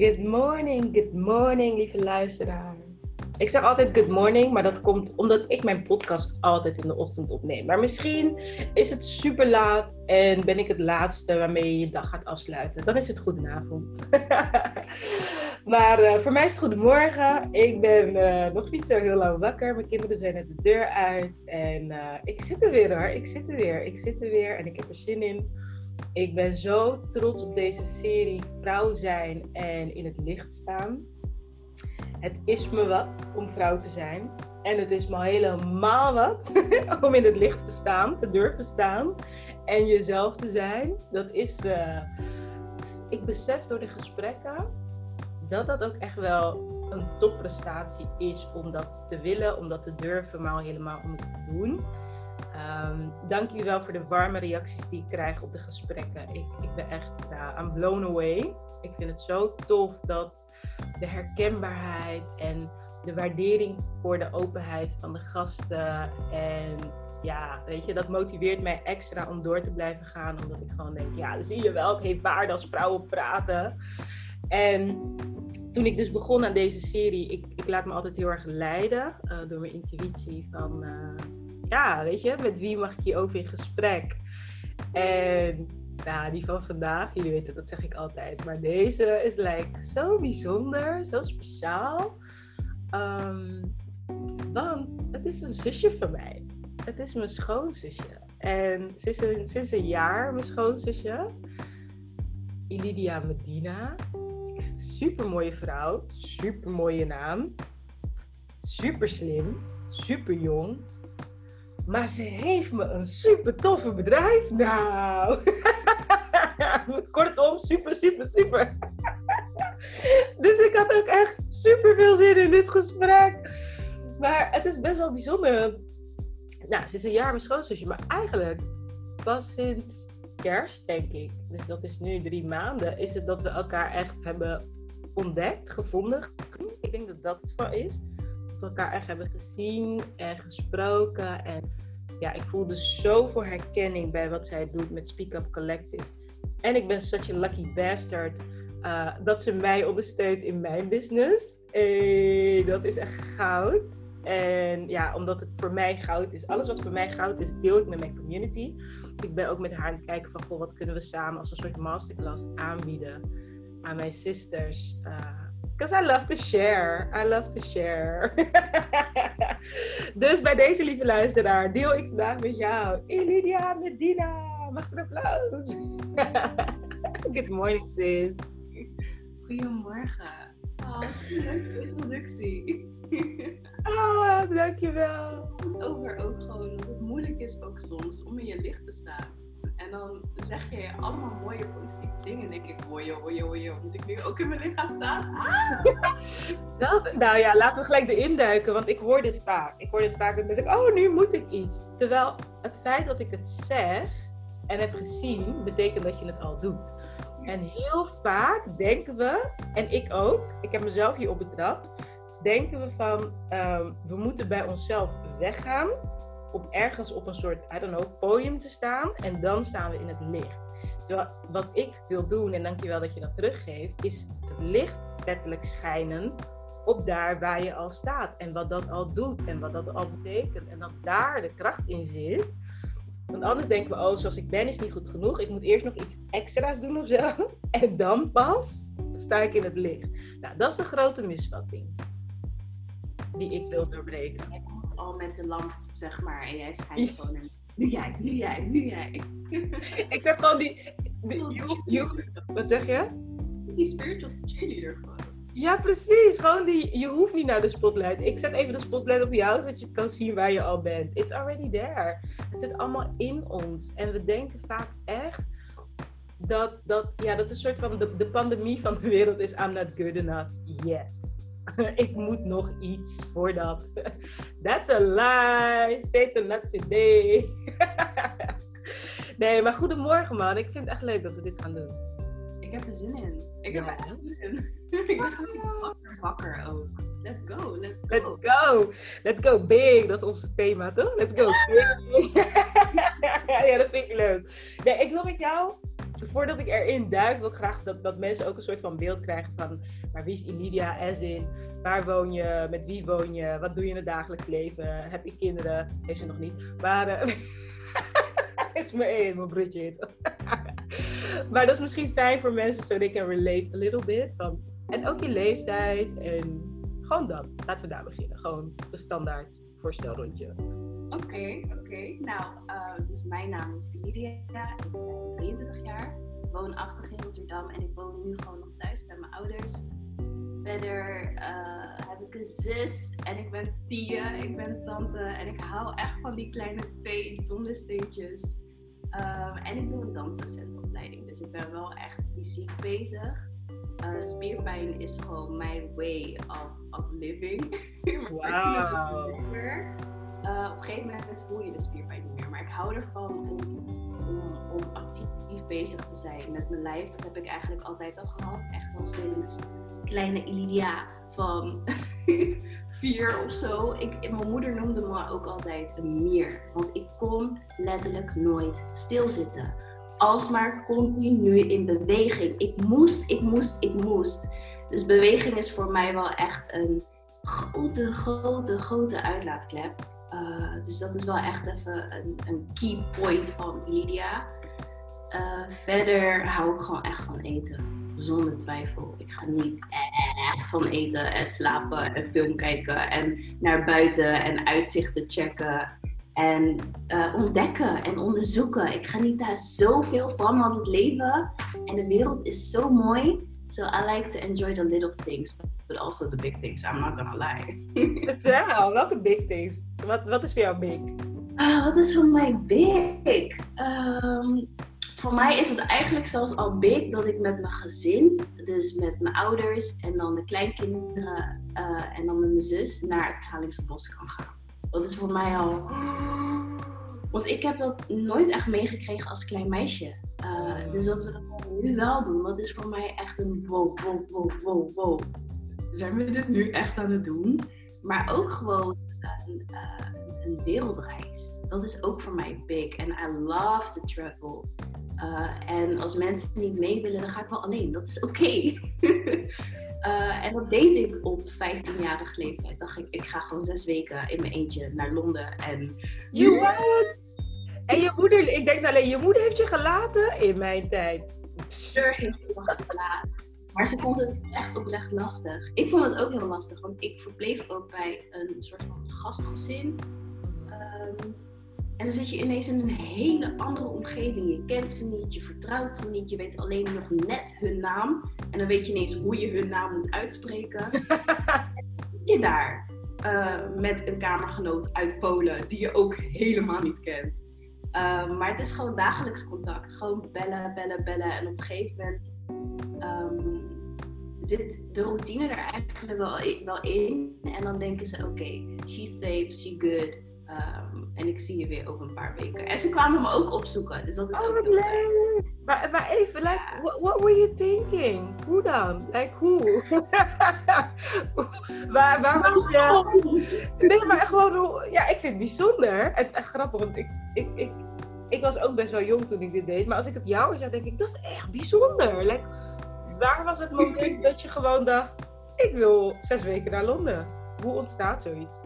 Good morning, good morning, lieve luisteraar. Ik zeg altijd good morning, maar dat komt omdat ik mijn podcast altijd in de ochtend opneem. Maar misschien is het super laat en ben ik het laatste waarmee je je dag gaat afsluiten. Dan is het goedenavond. maar uh, voor mij is het goedemorgen. Ik ben uh, nog niet zo heel lang wakker. Mijn kinderen zijn net de deur uit. En uh, ik zit er weer hoor. Ik zit er weer. Ik zit er weer en ik heb er zin in. Ik ben zo trots op deze serie Vrouw zijn en in het licht staan. Het is me wat om vrouw te zijn. En het is me helemaal wat om in het licht te staan, te durven staan en jezelf te zijn. Dat is, uh, ik besef door de gesprekken dat dat ook echt wel een topprestatie is om dat te willen, om dat te durven, maar al helemaal om te doen. Um, dank jullie wel voor de warme reacties die ik krijg op de gesprekken. Ik, ik ben echt uh, I'm blown away. Ik vind het zo tof dat de herkenbaarheid en de waardering voor de openheid van de gasten. En ja, weet je, dat motiveert mij extra om door te blijven gaan. Omdat ik gewoon denk, ja, zie je wel, het heeft waarde als vrouwen praten. En toen ik dus begon aan deze serie, ik, ik laat me altijd heel erg leiden uh, door mijn intuïtie van, uh, ja, weet je, met wie mag ik hierover in gesprek? En nou, die van vandaag, jullie weten, dat zeg ik altijd. Maar deze is like, zo bijzonder, zo speciaal. Um, want het is een zusje van mij. Het is mijn schoonzusje. En is een, sinds een jaar mijn schoonzusje. Ilidia Medina. Super mooie vrouw. Super mooie naam. Super slim. Super jong. Maar ze heeft me een super toffe bedrijf. Nou. Kortom, super, super, super. dus ik had ook echt super veel zin in dit gesprek. Maar het is best wel bijzonder. Nou, ze is een jaar mijn schoonzusje, maar eigenlijk pas sinds kerst, denk ik. Dus dat is nu drie maanden. Is het dat we elkaar echt hebben ontdekt, gevonden. Ik denk dat dat het voor is. Dat we elkaar echt hebben gezien en gesproken. En ja, ik voelde zoveel herkenning bij wat zij doet met Speak Up Collective. En ik ben such a lucky bastard uh, dat ze mij ondersteunt in mijn business. Hey, dat is echt goud. En ja, omdat het voor mij goud is. Alles wat voor mij goud is, deel ik met mijn community. Dus ik ben ook met haar aan het kijken van, goh, wat kunnen we samen als een soort masterclass aanbieden aan mijn sisters. Because I love to share. I love to share. dus bij deze lieve luisteraar deel ik vandaag met jou Ilidia Medina. Mag een applaus? Good morning, sis. Goedemorgen. Oh, leuke introductie. oh, dankjewel. Over ook gewoon dat het moeilijk is ook soms om in je licht te staan. En dan zeg je allemaal mooie positieve dingen. En denk ik, wojo, wojo, wojo, moet ik nu ook in mijn licht gaan staan? Ah! dat, nou ja, laten we gelijk erin duiken, want ik hoor dit vaak. Ik hoor dit vaak en dan denk ik, oh, nu moet ik iets. Terwijl het feit dat ik het zeg en heb gezien, betekent dat je het al doet. En heel vaak denken we, en ik ook, ik heb mezelf hierop betrapt, denken we van, um, we moeten bij onszelf weggaan om ergens op een soort, I don't know, podium te staan en dan staan we in het licht. Terwijl wat ik wil doen, en dankjewel dat je dat teruggeeft, is het licht letterlijk schijnen op daar waar je al staat. En wat dat al doet en wat dat al betekent. En dat daar de kracht in zit. Want anders denken we, oh, zoals ik ben is niet goed genoeg. Ik moet eerst nog iets extra's doen of zo. En dan pas sta ik in het licht. Nou, dat is een grote misvatting. Die ik wil doorbreken. Al met de lamp, zeg maar. En jij schijnt gewoon in. Nu jij, nu jij, nu jij. ik zet gewoon die... die you, you, wat zeg je? is die spiritual cheerleader gewoon. Ja, precies. Gewoon die, je hoeft niet naar de spotlight. Ik zet even de spotlight op jou, zodat je het kan zien waar je al bent. It's already there. Het zit allemaal in ons. En we denken vaak echt dat, dat ja, dat is een soort van de, de pandemie van de wereld is I'm not good enough yet. ik moet nog iets voordat. That's a lie. Satan not today. nee, maar goedemorgen man. Ik vind het echt leuk dat we dit gaan doen. Ik heb er zin in. Ik heb er echt zin in. ik ben wakker, wakker ook. Let's go, let's go. Let's go. Let's go big. Dat is ons thema, toch? Let's go big. ja, dat vind ik leuk. Nee, ik wil met jou voordat ik erin duik, wil ik graag dat, dat mensen ook een soort van beeld krijgen van, maar wie is Ilidia? As in, waar woon je? Met wie woon je? Wat doe je in het dagelijks leven? Heb je kinderen? Heeft ze nog niet. Maar, uh, is me één, mijn broertje. maar dat is misschien fijn voor mensen, so they can relate a little bit. Van, en ook je leeftijd en gewoon dat. Laten we daar beginnen. Gewoon de standaard voorstelrondje. Oké, oké. Nou, uh, dus mijn naam is Lydia. Ik ben 23 jaar, woonachtig in Rotterdam en ik woon nu gewoon nog thuis bij mijn ouders. Verder uh, heb ik een zus en ik ben Tia, ik ben tante en ik hou echt van die kleine twee dondersteentjes. Um, en ik doe een dansdocentopleiding, dus ik ben wel echt fysiek bezig. Uh, spierpijn is gewoon my way of, of living. Wauw. Uh, op een gegeven moment voel je de spierpijn niet meer. Maar ik hou ervan om, om, om, actief bezig te zijn met mijn lijf. Dat heb ik eigenlijk altijd al gehad. Echt al sinds kleine Ilidia van vier of zo. Ik, mijn moeder noemde me ook altijd een mier. Want ik kon letterlijk nooit stilzitten. Alsmaar continu in beweging. Ik moest, ik moest, ik moest. Dus beweging is voor mij wel echt een grote, grote, grote uitlaatklep. Uh, dus dat is wel echt even een, een key point van Lydia. Uh, verder hou ik gewoon echt van eten. Zonder twijfel. Ik ga niet echt van eten en slapen en film kijken en naar buiten en uitzichten checken. En uh, ontdekken en onderzoeken. Ik ga niet daar zoveel van, want het leven en de wereld is zo mooi. So I like to enjoy the little things, but also the big things. I'm not gonna lie. Vertel, welke big things? Wat, wat is voor jou big? Uh, wat is voor mij big? Um, voor mij is het eigenlijk zelfs al big dat ik met mijn gezin, dus met mijn ouders en dan de kleinkinderen uh, en dan met mijn zus naar het Kralingse Bos kan gaan. Dat is voor mij al. Want ik heb dat nooit echt meegekregen als klein meisje. Uh, dus dat we dat nu wel doen, dat is voor mij echt een wow, wow, wow, wow, wow. Zijn we dit nu echt aan het doen? Maar ook gewoon een, uh, een wereldreis. Dat is ook voor mij big. And I love to travel. Uh, en als mensen niet mee willen, dan ga ik wel alleen. Dat is oké. Okay. uh, en dat deed ik op 15-jarige leeftijd. Dacht ik, ik ga gewoon zes weken in mijn eentje naar Londen. En. You what? En je moeder, ik denk alleen, je moeder heeft je gelaten in mijn tijd. Sure heeft je gelaten. Maar ze vond het echt oprecht lastig. Ik vond het ook heel lastig, want ik verbleef ook bij een soort van gastgezin. Um, en dan zit je ineens in een hele andere omgeving. Je kent ze niet, je vertrouwt ze niet, je weet alleen nog net hun naam. En dan weet je ineens hoe je hun naam moet uitspreken. je daar uh, met een kamergenoot uit Polen die je ook helemaal niet kent. Uh, maar het is gewoon dagelijks contact. Gewoon bellen, bellen, bellen. En op een gegeven moment um, zit de routine er eigenlijk wel, wel in. En dan denken ze, oké, okay, she's safe, she's good. Um, en ik zie je weer over een paar weken. En ze kwamen me ook opzoeken, dus dat is oh, ook heel leuk. Maar, maar even, like, what, what, were you thinking? Hoe dan? Like, hoe? waar, waar was je? Nee, maar gewoon, ja, ik vind het bijzonder. Het is echt grappig, want ik, ik, ik, ik was ook best wel jong toen ik dit deed. Maar als ik het jou zeg, denk ik, dat is echt bijzonder. Like, waar was het moment dat je gewoon dacht, ik wil zes weken naar Londen? Hoe ontstaat zoiets?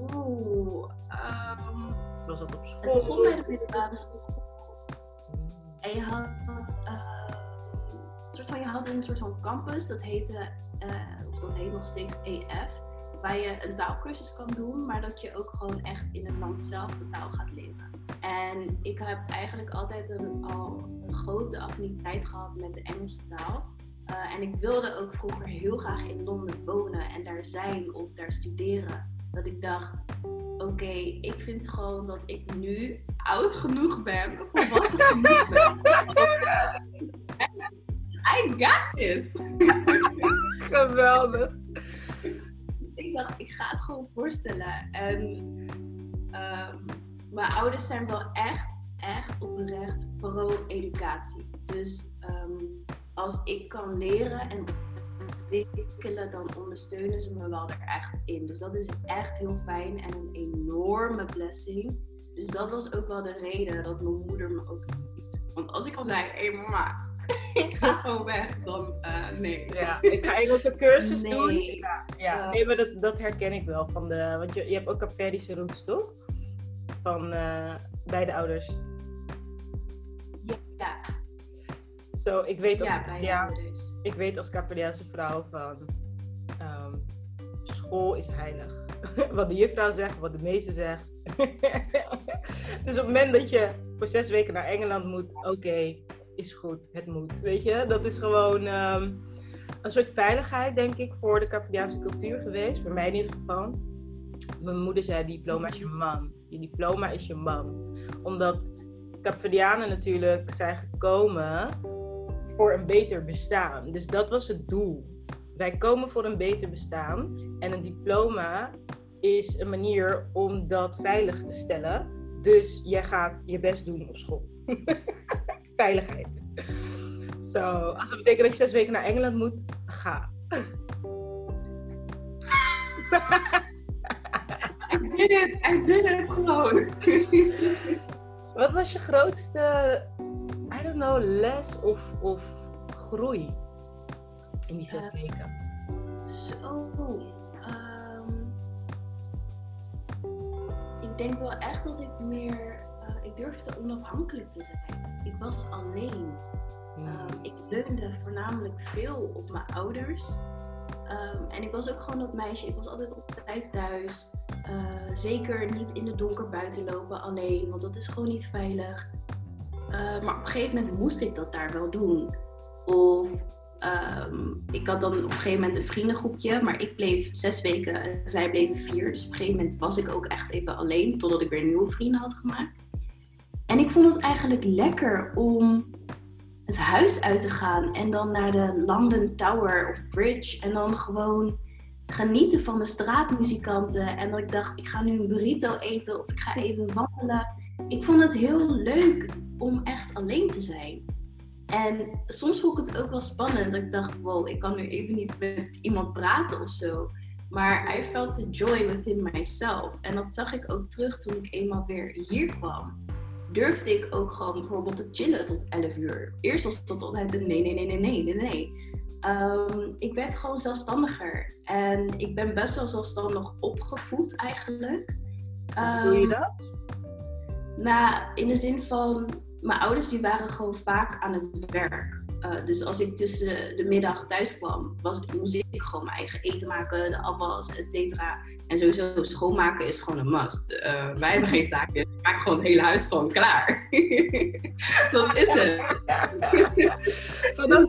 Oeh, um, was dat op school? Het begon bij de middelbare school. En je had, uh, soort van, je had een soort van campus, dat heette, uh, of dat heet nog steeds EF, waar je een taalkursus kan doen, maar dat je ook gewoon echt in het land zelf de taal gaat leren. En ik heb eigenlijk altijd een, al een grote affiniteit gehad met de Engelse taal. Uh, en ik wilde ook vroeger heel graag in Londen wonen en daar zijn of daar studeren dat ik dacht, oké, okay, ik vind gewoon dat ik nu oud genoeg ben, volwassen genoeg ben. I got this! Geweldig! Dus ik dacht, ik ga het gewoon voorstellen. En um, mijn ouders zijn wel echt, echt oprecht pro-educatie. Dus um, als ik kan leren en ontwikkelen, dan ondersteunen ze me wel er echt in. Dus dat is echt heel fijn en een enorme blessing. Dus dat was ook wel de reden dat mijn moeder me ook niet Want als ik al zei, hé hey, mama, ik ga gewoon weg, dan uh, nee. Ja, ik ga Engelse cursus Nee. doen. Ja, ja. nee, maar dat, dat herken ik wel. Van de, want je, je hebt ook Capverdische roots, toch? Van eh, beide ouders. Ja, Zo, ik weet als, ja dus. ik weet als vrouw van ehm, school is heilig. wat de juffrouw zegt, wat de meester zegt. dus op het moment dat je voor zes weken naar Engeland moet, oké, is goed, het moet. Weet je, dat is gewoon ehm, een soort veiligheid, denk ik, voor de Capriaanse cultuur geweest. Voor mij in ieder geval. Mijn moeder zei, diploma is je man. Je diploma is je man. Omdat Capverdianen natuurlijk zijn gekomen voor een beter bestaan. Dus dat was het doel. Wij komen voor een beter bestaan. En een diploma is een manier om dat veilig te stellen. Dus jij gaat je best doen op school. Veiligheid. Zo, als dat betekent dat je zes weken naar Engeland moet, ga. Ik did het gewoon. Wat was je grootste, I don't know, les of, of groei in die zes Eh, weken? Zo. ehm, ik denk wel echt dat ik meer. eh, ik durfde onafhankelijk te zijn. Ik was alleen. Hmm. Ehm, ik leunde voornamelijk veel op mijn ouders. Ehm, en ik was ook gewoon dat meisje. Ik was altijd op tijd thuis. Eh, zeker niet in het donker buiten lopen alleen, want dat is gewoon niet veilig. Eh, maar op een gegeven moment moest ik dat daar wel doen. Of ehm, ik had dan op een gegeven moment een vriendengroepje, maar ik bleef zes weken en zij bleven vier. Dus op een gegeven moment was ik ook echt even alleen, totdat ik weer nieuwe vrienden had gemaakt. En ik vond het eigenlijk lekker om het huis uit te gaan en dan naar de London Tower of Bridge en dan gewoon genieten van de straatmuzikanten. En dat ik dacht, ik ga nu een burrito eten of ik ga even wandelen. Ik vond het heel leuk om echt alleen te zijn. En soms vond ik het ook wel spannend. Dat ik dacht, wow, ik kan nu even niet met iemand praten of zo. Maar I felt the joy within myself. En dat zag ik ook terug toen ik eenmaal weer hier kwam. Durfde ik ook gewoon bijvoorbeeld te chillen tot 11 uur. Eerst was dat altijd een nee, nee, nee, nee, nee, nee, nee. Ehm, ik werd gewoon zelfstandiger. En ik ben best wel zelfstandig opgevoed eigenlijk. Hoe doe je Ehm, dat? nou, in de zin van, mijn ouders die waren gewoon vaak aan het werk. Uh, dus als ik tussen de middag thuis kwam, was, moest ik gewoon mijn eigen eten maken, de afwas, et cetera. En sowieso schoonmaken is gewoon een must. Uh, wij hebben geen taakjes, ik maak gewoon het hele huis gewoon klaar. dat is het. vanaf,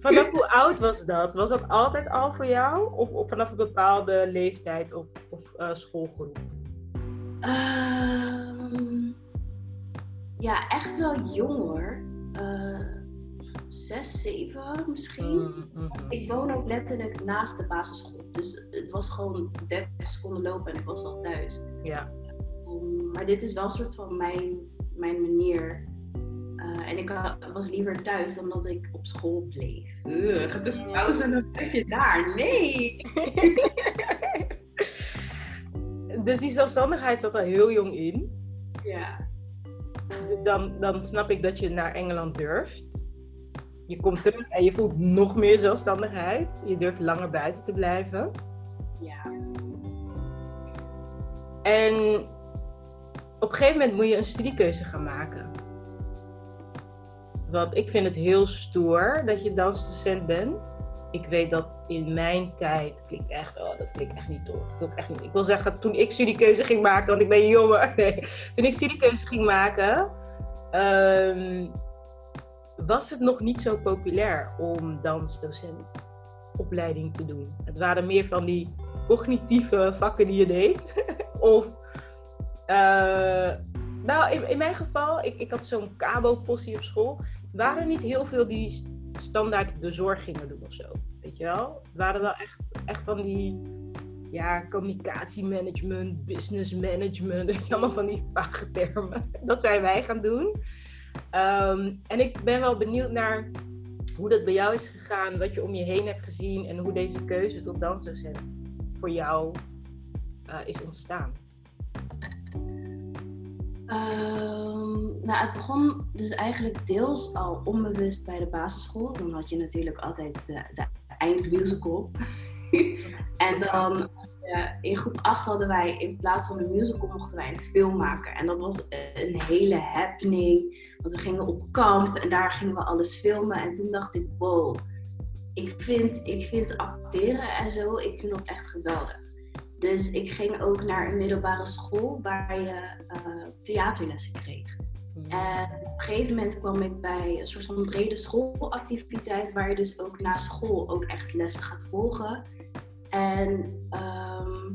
vanaf hoe oud was dat? Was dat altijd al voor jou? Of, of vanaf een bepaalde leeftijd of, of uh, schoolgroep? Um, ja, echt wel jong hoor. Uh, zes, zeven misschien. Mm -hmm. Ik woon ook letterlijk naast de basisschool. Dus het was gewoon 30 seconden lopen en ik was al thuis. Ja. Um, maar dit is wel een soort van mijn, mijn manier. Uh, en ik was liever thuis dan dat ik op school bleef. Ugh, het is pauze en dan blijf je daar. Nee! dus die zelfstandigheid zat al heel jong in. Ja. Dus dan, dan snap ik dat je naar Engeland durft. Je komt terug en je voelt nog meer zelfstandigheid. Je durft langer buiten te blijven. Ja. En op een gegeven moment moet je een studiekeuze gaan maken. Want ik vind het heel stoer dat je dansdocent bent. Ik weet dat in mijn tijd klinkt echt, oh, dat ik echt niet tof. Ik wil, echt ik wil zeggen, toen ik studiekeuze ging maken, want ik ben jongen. Nee, toen ik studiekeuze ging maken, um, was het nog niet zo populair om dansdocent opleiding te doen. Het waren meer van die cognitieve vakken die je deed. of, uh, nou, in, mijn geval, ik, ik had zo'n cabo-possie op school. Waren niet heel veel die standaard de zorg gingen doen of zo. Weet je wel? Het waren wel echt, echt van die ja, communicatiemanagement, business management, allemaal van die vage termen. Dat zijn wij gaan doen. Um, en ik ben wel benieuwd naar hoe dat bij jou is gegaan, wat je om je heen hebt gezien en hoe deze keuze tot dansdocent voor jou uh, is ontstaan. Um, nou, het begon dus eigenlijk deels al onbewust bij de basisschool. Dan had je natuurlijk altijd de, eindmusical. en dan in groep 8 hadden wij in plaats van een musical mochten wij een film maken. En dat was een hele happening. Want we gingen op kamp en daar gingen we alles filmen. En toen dacht ik, wow, ik vind, ik vind acteren en zo, ik vind dat echt geweldig. Dus ik ging ook naar een middelbare school waar je uh, theaterlessen kreeg. En op een gegeven moment kwam ik bij een soort van brede schoolactiviteit, waar je dus ook na school ook echt lessen gaat volgen. En ehm,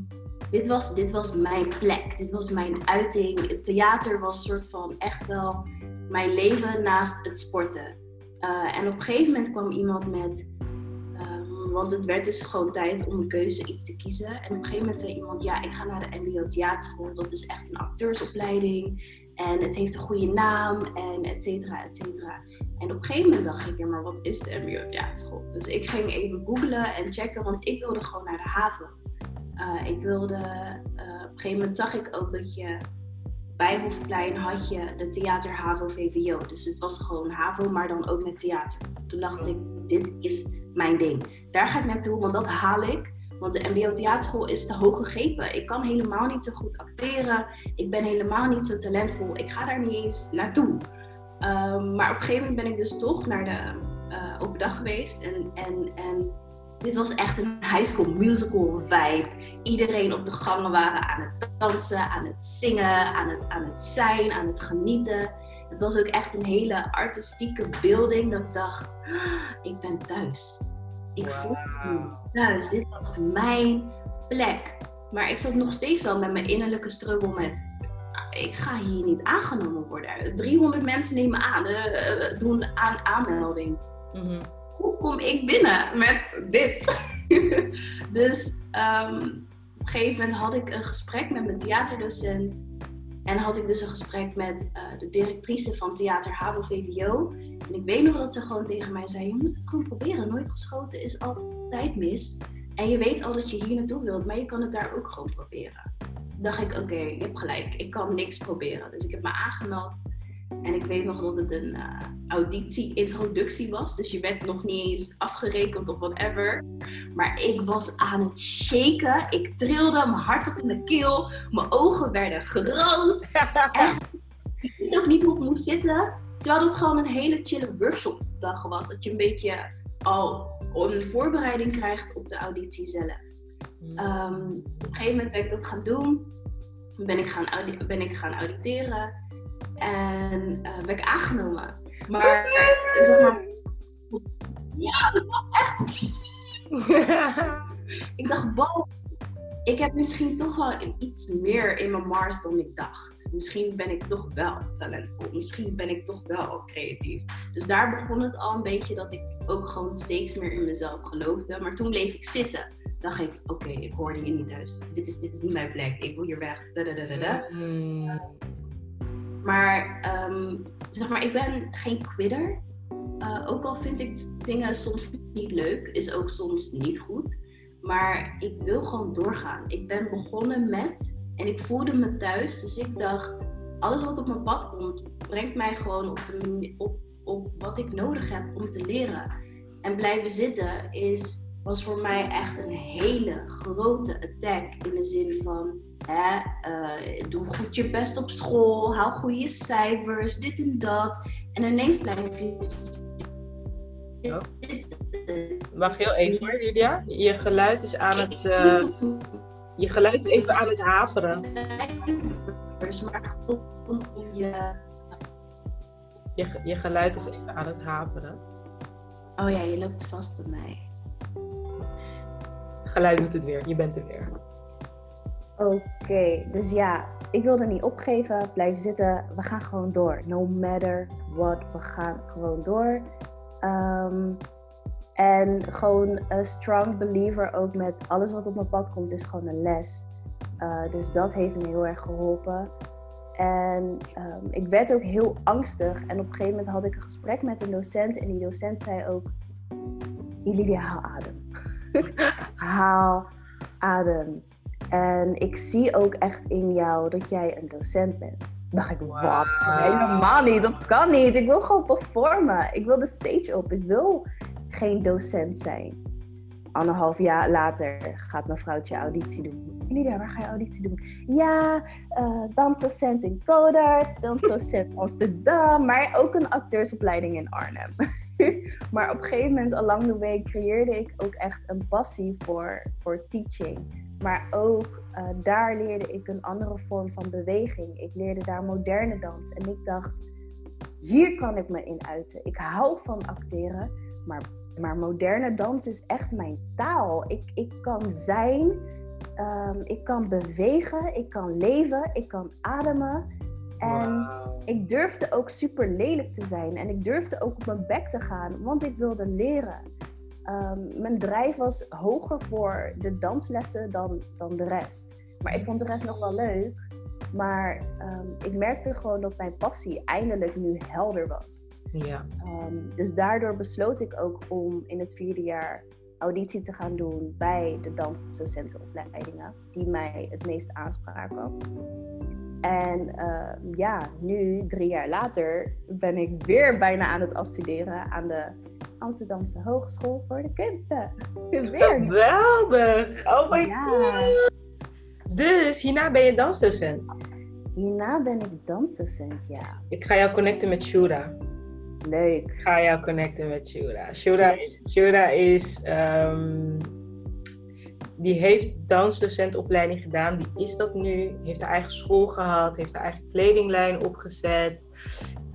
dit, was, dit was mijn plek, dit was mijn uiting. Het theater was soort van echt wel mijn leven naast het sporten. Uh, en op een gegeven moment kwam iemand met want het werd dus gewoon tijd om een keuze iets te kiezen. En op een gegeven moment zei iemand, ja, ik ga naar de MBO Theaterschool. Dat is echt een acteursopleiding. En het heeft een goede naam en et cetera, et cetera. En op een gegeven moment dacht ik, ja, maar wat is de MBO Theaterschool? Dus ik ging even googlen en checken, want ik wilde gewoon naar de haven. Uh, ik wilde, uh, op een gegeven moment zag ik ook dat je bij Hofplein had je de theater HAVO VVO. Dus het was gewoon HAVO, maar dan ook met theater. Toen dacht ik, dit is mijn ding. Daar ga ik naartoe, want dat haal ik. Want de MBO Theaterschool is te hoog gegrepen. Ik kan helemaal niet zo goed acteren. Ik ben helemaal niet zo talentvol. Ik ga daar niet eens naartoe. Um, maar op een gegeven moment ben ik dus toch naar de uh, open dag geweest. En, en, en dit was echt een high school musical vibe. Iedereen op de gangen waren aan het dansen, aan het zingen, aan het, aan het zijn, aan het genieten. Het was ook echt een hele artistieke beelding dat ik dacht, ah, ik ben thuis. Ik voel me thuis. Dit was mijn plek. Maar ik zat nog steeds wel met mijn innerlijke struggle met, ik ga hier niet aangenomen worden. 300 mensen nemen aan, uh, doen aan aanmelding. Mm hoe kom ik binnen met dit? dus um, op een gegeven moment had ik een gesprek met mijn theaterdocent. En had ik dus een gesprek met uh, de directrice van Theater Habo VWO. En ik weet nog dat ze gewoon tegen mij zei: Je moet het gewoon proberen. Nooit geschoten is altijd mis. En je weet al dat je hier naartoe wilt, maar je kan het daar ook gewoon proberen. Toen dacht ik: Oké, je hebt gelijk. Ik kan niks proberen. Dus ik heb me aangemeld. En ik weet nog dat het een uh, auditie-introductie was. Dus je werd nog niet eens afgerekend of whatever. Maar ik was aan het shaken. Ik trilde, mijn hart zat in mijn keel. Mijn ogen werden groot. en ik wist ook niet hoe ik moest zitten. Terwijl het gewoon een hele chille workshopdag was. Dat je een beetje al een voorbereiding krijgt op de auditie zelf. Um, op een gegeven moment ben ik dat gaan doen. Ben ik gaan, ben ik gaan auditeren. En uh, ben ik aangenomen. Maar, uh, zeg maar, ja, dat was echt. ik dacht, wow, ik heb misschien toch wel iets meer in mijn mars dan ik dacht. Misschien ben ik toch wel talentvol. Misschien ben ik toch wel creatief. Dus daar begon het al een beetje dat ik ook gewoon steeds meer in mezelf geloofde. Maar toen bleef ik zitten. Dacht ik, oké, ik hoorde hier niet thuis. Dit is, dit is niet mijn plek. Ik wil hier weg. Da, da, da, da. Mm. Maar, ehm, zeg maar ik ben geen quitter. Uh, ook al vind ik dingen soms niet leuk, is ook soms niet goed. Maar ik wil gewoon doorgaan. Ik ben begonnen met en ik voelde me thuis. Dus ik dacht, alles wat op mijn pad komt, brengt mij gewoon op, de, op, op wat ik nodig heb om te leren. En blijven zitten is, was voor mij echt een hele grote attack. In de zin van, Hè, uh, doe goed je best op school, haal goede cijfers, dit en dat. En ineens blijf je. Oh. Wacht heel even hoor, Lydia. Je geluid is aan het. Uh, je geluid is even aan het haperen. Maar je... Je, je geluid is even aan het haperen. Oh ja, je loopt vast bij mij. Geluid doet het weer, je bent er weer. Oké, dus ja, ik wilde niet opgeven, blijven zitten. We gaan gewoon door. No matter what, we gaan gewoon door. Ehm, en gewoon een strong believer ook met alles wat op mijn pad komt, is gewoon een les. Uh, dus dat heeft me heel erg geholpen. En um, ik werd ook heel angstig. En op een gegeven moment had ik een gesprek met een docent. En die docent zei ook: Lilia, haal adem. haal adem. En ik zie ook echt in jou dat jij een docent bent. Dacht ik, wat? Helemaal niet, dat kan niet. Ik wil gewoon performen. Ik wil de stage op. Ik wil geen docent zijn. Anderhalf jaar later gaat mijn vrouwtje auditie doen. Lidia, waar ga je auditie doen? Ja, uh, dansdocent in Kodart, dansdocent Amsterdam, maar ook een acteursopleiding in Arnhem. maar op een gegeven moment, along the way, creëerde ik ook echt een passie voor, voor teaching. Maar ook uh, daar leerde ik een andere vorm van beweging. Ik leerde daar moderne dans. En ik dacht, hier kan ik me in uiten. Ik hou van acteren, maar, maar moderne dans is echt mijn taal. Ik, ik kan zijn, um, ik kan bewegen, ik kan leven, ik kan ademen. En ik durfde ook super lelijk te zijn. En ik durfde ook op mijn bek te gaan, want ik wilde leren. Um, mijn drijf was hoger voor de danslessen dan, dan de rest. Maar ik vond de rest nog wel leuk. Maar um, ik merkte gewoon dat mijn passie eindelijk nu helder was. Ja. Um, dus daardoor besloot ik ook om in het vierde jaar auditie te gaan doen bij de dansdocentenopleidingen, die mij het meest aanspraken. En uh, ja, nu, drie jaar later, ben ik weer bijna aan het afstuderen aan de Amsterdamse Hogeschool voor de Kunsten. Geweldig! Oh my god! Dus hierna ben je dansdocent? Hierna ben ik dansdocent, ja. Ik ga jou connecten met Shura. Leuk. Ik ga jou connecten met Shura. Shura, Shura is... Um, die heeft dansdocentopleiding gedaan. Die is dat nu. Heeft haar eigen school gehad. Heeft haar eigen kledinglijn opgezet.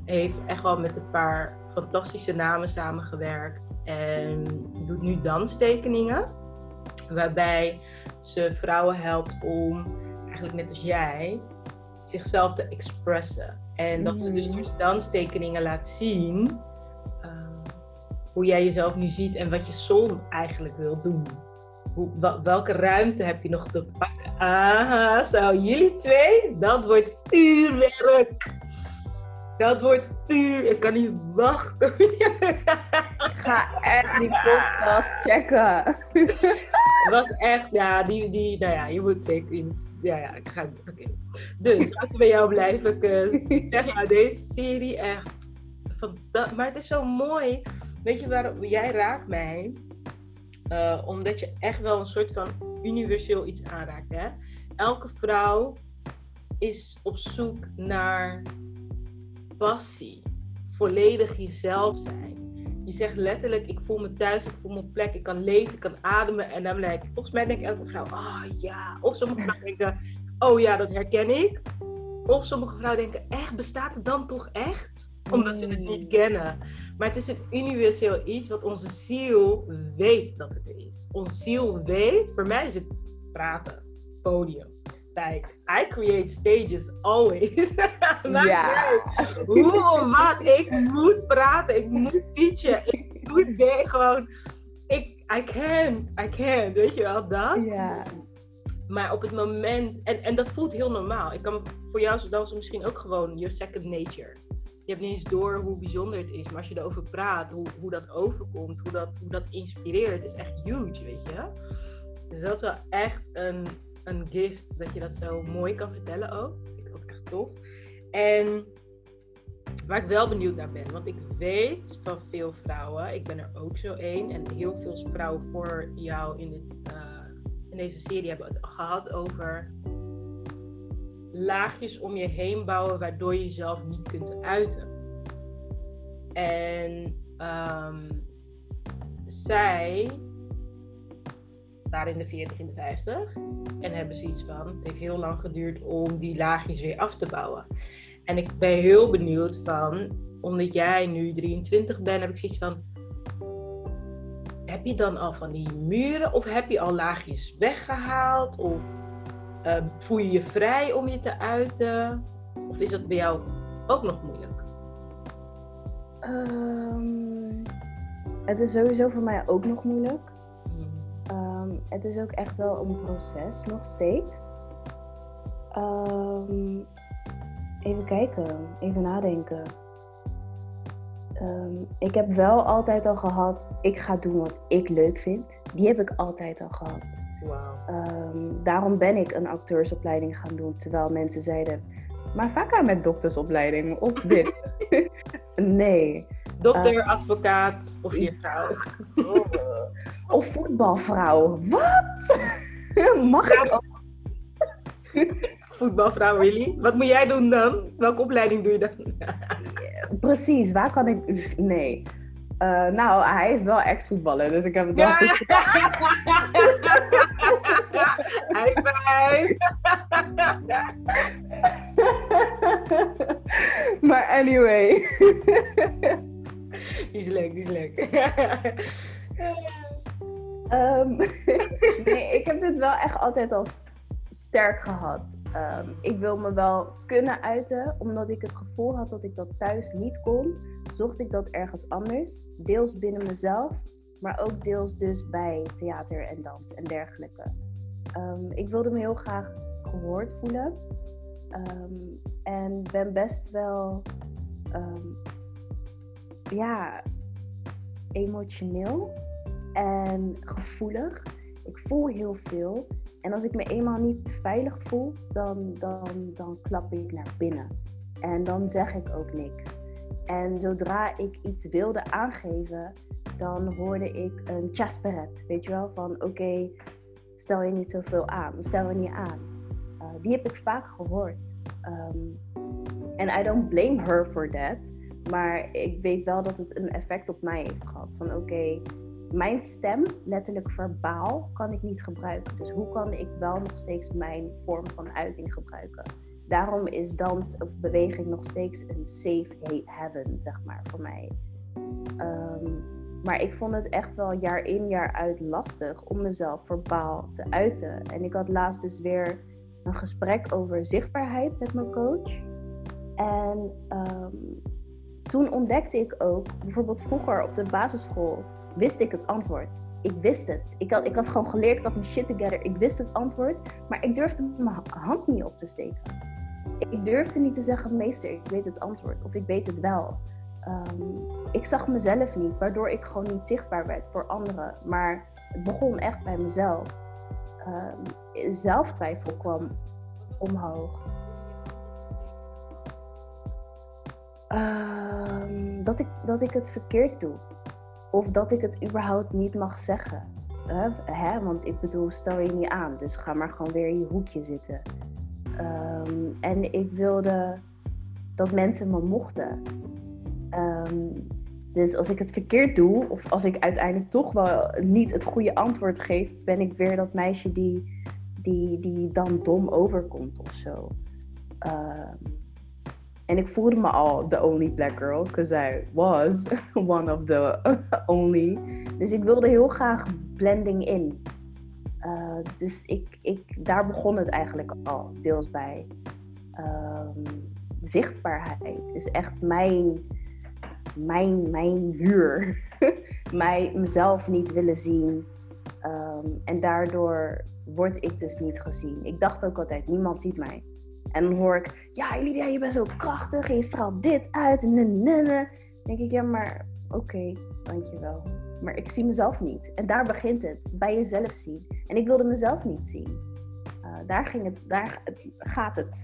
Heeft echt wel met een paar fantastische namen samengewerkt. En doet nu danstekeningen. Waarbij ze vrouwen helpt om, eigenlijk net als jij, zichzelf te expressen. En dat ze dus door die danstekeningen laat zien uh, hoe jij jezelf nu ziet en wat je soul eigenlijk wil doen. Hoe, welke ruimte heb je nog te pakken? Aha, zo jullie twee, dat wordt vuurwerk. Dat wordt puur. Ik kan niet wachten. Ik ga echt die podcast checken. Het was echt, ja, die, die, nou ja, je moet zeker iets. Ja, ja, ik ga. Oké. Dus laten we bij jou blijven. Ik zeg ja, deze serie echt. Maar het is zo mooi. Weet je waarom? Jij raakt mij. Uh, omdat je echt wel een soort van universeel iets aanraakt. Hè? Elke vrouw is op zoek naar passie. Volledig jezelf zijn. Je zegt letterlijk, ik voel me thuis, ik voel me op plek, ik kan leven, ik kan ademen. En dan ik, volgens mij denkt elke vrouw, oh, ja. Of sommige vrouwen denken, oh ja, dat herken ik. Of sommige vrouwen denken, echt, bestaat het dan toch echt? Omdat ze het niet mm. kennen. Maar het is een universeel iets wat onze ziel weet dat het er is. Onze ziel weet, voor mij is het praten, podium like, I create stages always. ja. Hoe wat, ik moet praten, ik moet teachen, ik moet de, gewoon, ik, I can't, I can't, weet je wel, dat? Ja. Maar op het moment, en, en dat voelt heel normaal. Ik kan voor jou dan misschien ook gewoon your second nature. Je hebt niet eens door hoe bijzonder het is, maar als je erover praat, hoe, hoe dat overkomt, hoe dat, hoe dat inspireert, is echt huge, weet je. Dus dat is wel echt een, een gift dat je dat zo mooi kan vertellen ook. Vind ik ook echt tof. En waar ik wel benieuwd naar ben, want ik weet van veel vrouwen, ik ben er ook zo één, en heel veel vrouwen voor jou in, dit, uh, in deze serie hebben het gehad over laagjes om je heen bouwen waardoor je jezelf niet kunt uiten. En um, zij daar in de 40, in de 50. En hebben zoiets van, het heeft heel lang geduurd om die laagjes weer af te bouwen. En ik ben heel benieuwd van, omdat jij nu 23 bent, heb ik zoiets van, heb je dan al van die muren of heb je al laagjes weggehaald? Of uh, voel je je vrij om je te uiten? Of is dat bij jou ook nog moeilijk? Um, het is sowieso voor mij ook nog moeilijk. Ehm, het is ook echt wel een proces, nog steeds. Um, even kijken, even nadenken. Um, ik heb wel altijd al gehad, ik ga doen wat ik leuk vind. Die heb ik altijd al gehad. Wow. daarom ben ik een acteursopleiding gaan doen. Terwijl mensen zeiden, Maar vaak aan met doktersopleiding of dit. nee. Dokter, Uh, advocaat of juffrouw. Of voetbalvrouw. Wat? Mag ik ook? Voetbalvrouw, really? Wat moet jij doen dan? Welke opleiding doe je dan? Precies, waar kan ik... Nee. Eh, nou, hij is wel ex-voetballer, dus ik heb het wel Ja, goed ja. High five. maar anyway. Die is leuk, die is leuk. Ehm, nee, ik heb dit wel echt altijd al st- sterk gehad. Ehm, ik wil me wel kunnen uiten, omdat ik het gevoel had dat ik dat thuis niet kon. Zocht ik dat ergens anders. Deels binnen mezelf, maar ook deels dus bij theater en dans en dergelijke. Ehm, ik wilde me heel graag gehoord voelen. En ben best wel ja, emotioneel en gevoelig. Ik voel heel veel. En als ik me eenmaal niet veilig voel, dan, dan, dan klap ik naar binnen. En dan zeg ik ook niks. En zodra ik iets wilde aangeven, dan hoorde ik een chasperet. Weet je wel, van oké, stel je niet zoveel aan. Stel je niet aan. Uh, die heb ik vaak gehoord. Um, en I don't blame her for that. Maar ik weet wel dat het een effect op mij heeft gehad. Van oké, mijn stem, letterlijk verbaal, kan ik niet gebruiken. Dus hoe kan ik wel nog steeds mijn vorm van uiting gebruiken? Daarom is dans of beweging nog steeds een safe haven, zeg maar, voor mij. Um, maar ik vond het echt wel jaar in jaar uit lastig om mezelf verbaal te uiten. En ik had laatst dus weer een gesprek over zichtbaarheid met mijn coach. En um, toen ontdekte ik ook, bijvoorbeeld vroeger op de basisschool, wist ik het antwoord. Ik wist het. Ik had, ik had gewoon geleerd, ik had mijn shit together. Ik wist het antwoord, maar ik durfde mijn hand niet op te steken. Ik durfde niet te zeggen, meester, ik weet het antwoord. Of ik weet het wel. Um, ik zag mezelf niet, waardoor ik gewoon niet zichtbaar werd voor anderen. Maar het begon echt bij mezelf. Um, zelftwijfel kwam omhoog. Um, dat, ik, dat ik het verkeerd doe. Of dat ik het überhaupt niet mag zeggen. Uh, hè? Want ik bedoel, stel je niet aan. Dus ga maar gewoon weer in je hoekje zitten. Um, en ik wilde dat mensen me mochten. Um, dus als ik het verkeerd doe, of als ik uiteindelijk toch wel niet het goede antwoord geef, ben ik weer dat meisje die, die, die dan dom overkomt of zo. En ik voelde me al the only black girl, because I was one of the only. Dus ik wilde heel graag blending in. Uh, dus ik, ik, daar begon het eigenlijk al deels bij. Um, zichtbaarheid is echt mijn, mijn, mijn huur. Mij, mezelf niet willen zien. Um, en daardoor word ik dus niet gezien. Ik dacht ook altijd, niemand ziet mij. En dan hoor ik, ja Lydia, je bent zo krachtig en je straalt dit uit. Dan denk ik, ja, maar oké, dankjewel. Maar ik zie mezelf niet. En daar begint het, bij jezelf zien. En ik wilde mezelf niet zien. Uh, daar, ging het, daar gaat het.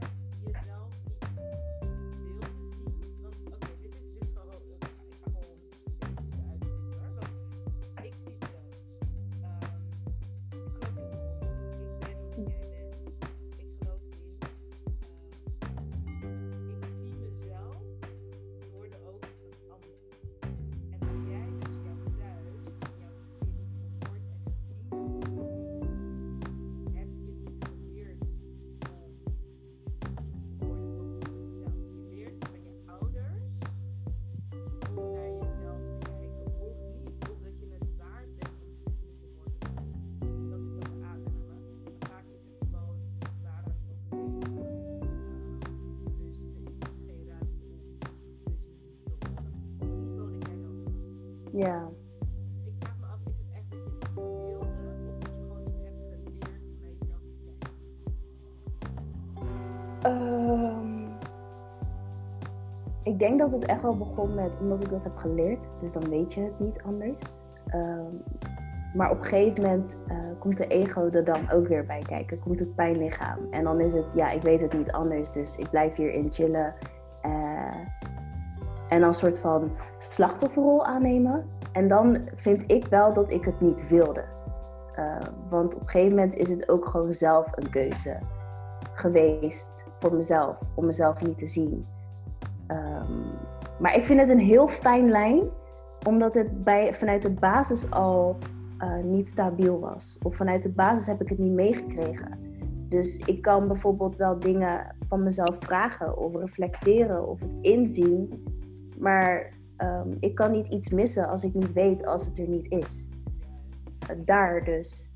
Ik denk dat het echt wel begon met omdat ik dat heb geleerd, dus dan weet je het niet anders. Um, maar op een gegeven moment eh, komt de ego er dan ook weer bij kijken. Komt het pijnlichaam. En dan is het, ja, ik weet het niet anders. Dus ik blijf hierin chillen. Uh, en dan een soort van slachtofferrol aannemen. En dan vind ik wel dat ik het niet wilde. Uh, want op een gegeven moment is het ook gewoon zelf een keuze geweest voor mezelf. Om mezelf niet te zien. Um, maar ik vind het een heel fijn lijn. Omdat het bij, vanuit de basis al uh, niet stabiel was. Of vanuit de basis heb ik het niet meegekregen. Dus ik kan bijvoorbeeld wel dingen van mezelf vragen of reflecteren of het inzien. Maar um, ik kan niet iets missen als ik niet weet als het er niet is. Daar dus.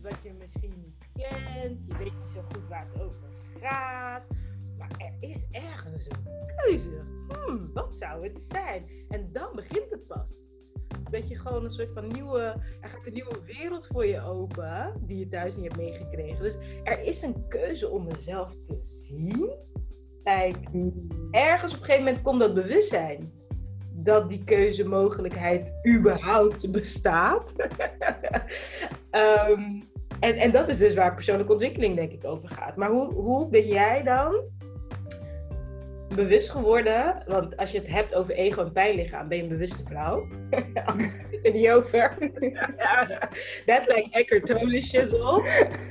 Wat je misschien niet kent. Je weet niet zo goed waar het over gaat. Maar er is ergens een keuze. Hmm, wat zou het zijn? En dan begint het pas. Dat je gewoon een soort van nieuwe. Er gaat een nieuwe wereld voor je open. Die je thuis niet hebt meegekregen. Dus er is een keuze om mezelf te zien. Like, ergens op een gegeven moment komt dat bewustzijn. Dat die keuzemogelijkheid überhaupt bestaat. um, en, en dat is dus waar persoonlijke ontwikkeling denk ik over gaat. Maar hoe, hoe ben jij dan bewust geworden? Want als je het hebt over ego en pijnlichaam, ben je een bewuste vrouw. Anders je het er niet over. That's like Eckhart Tolle.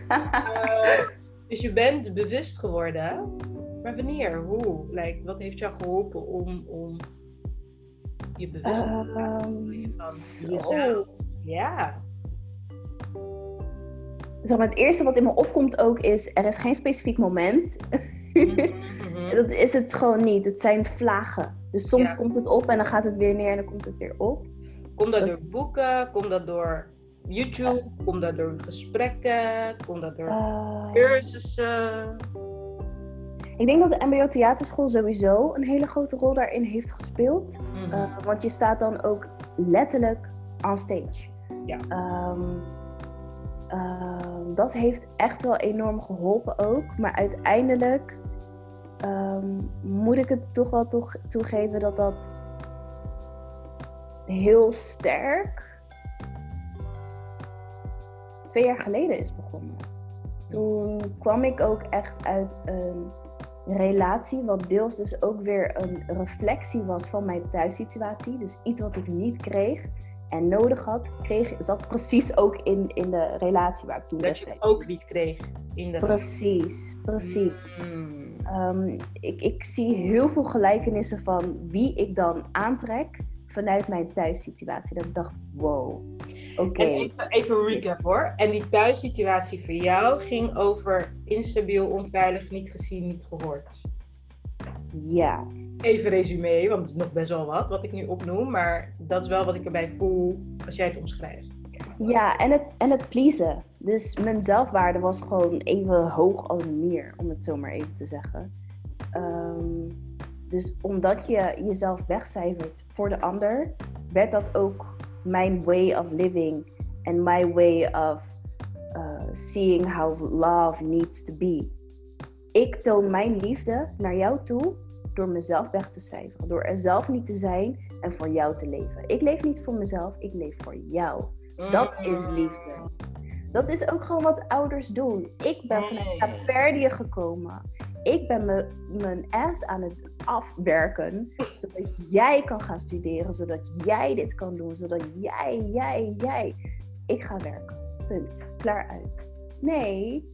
Uh, dus je bent bewust geworden. Maar wanneer? Hoe? Like, wat heeft jou geholpen om, om je bewust Um, van zo. jezelf? Ja. Zeg maar, het eerste wat in me opkomt ook is, er is geen specifiek moment. Mhm. Dat is het gewoon niet. Het zijn vlagen. Dus soms Ja. komt het op en dan gaat het weer neer en dan komt het weer op. Komt dat Dat- door boeken? Komt dat door YouTube? Komt dat door gesprekken? Komt dat door Uh, cursussen? Ik denk dat de MBO Theaterschool sowieso een hele grote rol daarin heeft gespeeld. Mhm. Uh, want je staat dan ook letterlijk on stage. Ja. Ehm, ehm, dat heeft echt wel enorm geholpen ook. Maar uiteindelijk ehm, moet ik het toch wel toch toegeven dat dat heel sterk twee jaar geleden is begonnen. Toen kwam ik ook echt uit een relatie, wat deels dus ook weer een reflectie was van mijn thuissituatie. Dus iets wat ik niet kreeg en nodig had, kreeg, zat precies ook in, in de relatie waar ik toen dat je het ook niet kreeg in de Precies, precies. Mm. Ehm, ik, ik zie heel veel gelijkenissen van wie ik dan aantrek vanuit mijn thuissituatie. Dat ik dacht, wow, oké. En even, even recap hoor. En die thuissituatie voor jou ging over instabiel, onveilig, niet gezien, niet gehoord. Ja, Even resume, want het is nog best wel wat wat ik nu opnoem. Maar dat is wel wat ik erbij voel als jij het omschrijft. ja en, het, en het pleasen. Dus mijn zelfwaarde was gewoon even hoog als een mier, om het zo maar even te zeggen. Ehm, dus omdat je jezelf wegcijfert voor de ander, werd dat ook mijn way of living en my way of uh, seeing how love needs to be. Ik toon mijn liefde naar jou toe door mezelf weg te cijferen, door er zelf niet te zijn en voor jou te leven. Ik leef niet voor mezelf, ik leef voor jou. Dat is liefde. Dat is ook gewoon wat ouders doen. Ik ben vanuit Kaapverdië gekomen. Ik ben me- mijn ass aan het afwerken. Zodat jij kan gaan studeren. Zodat jij dit kan doen. Zodat jij, jij, jij. Ik ga werken. Punt. Klaar uit. Nee,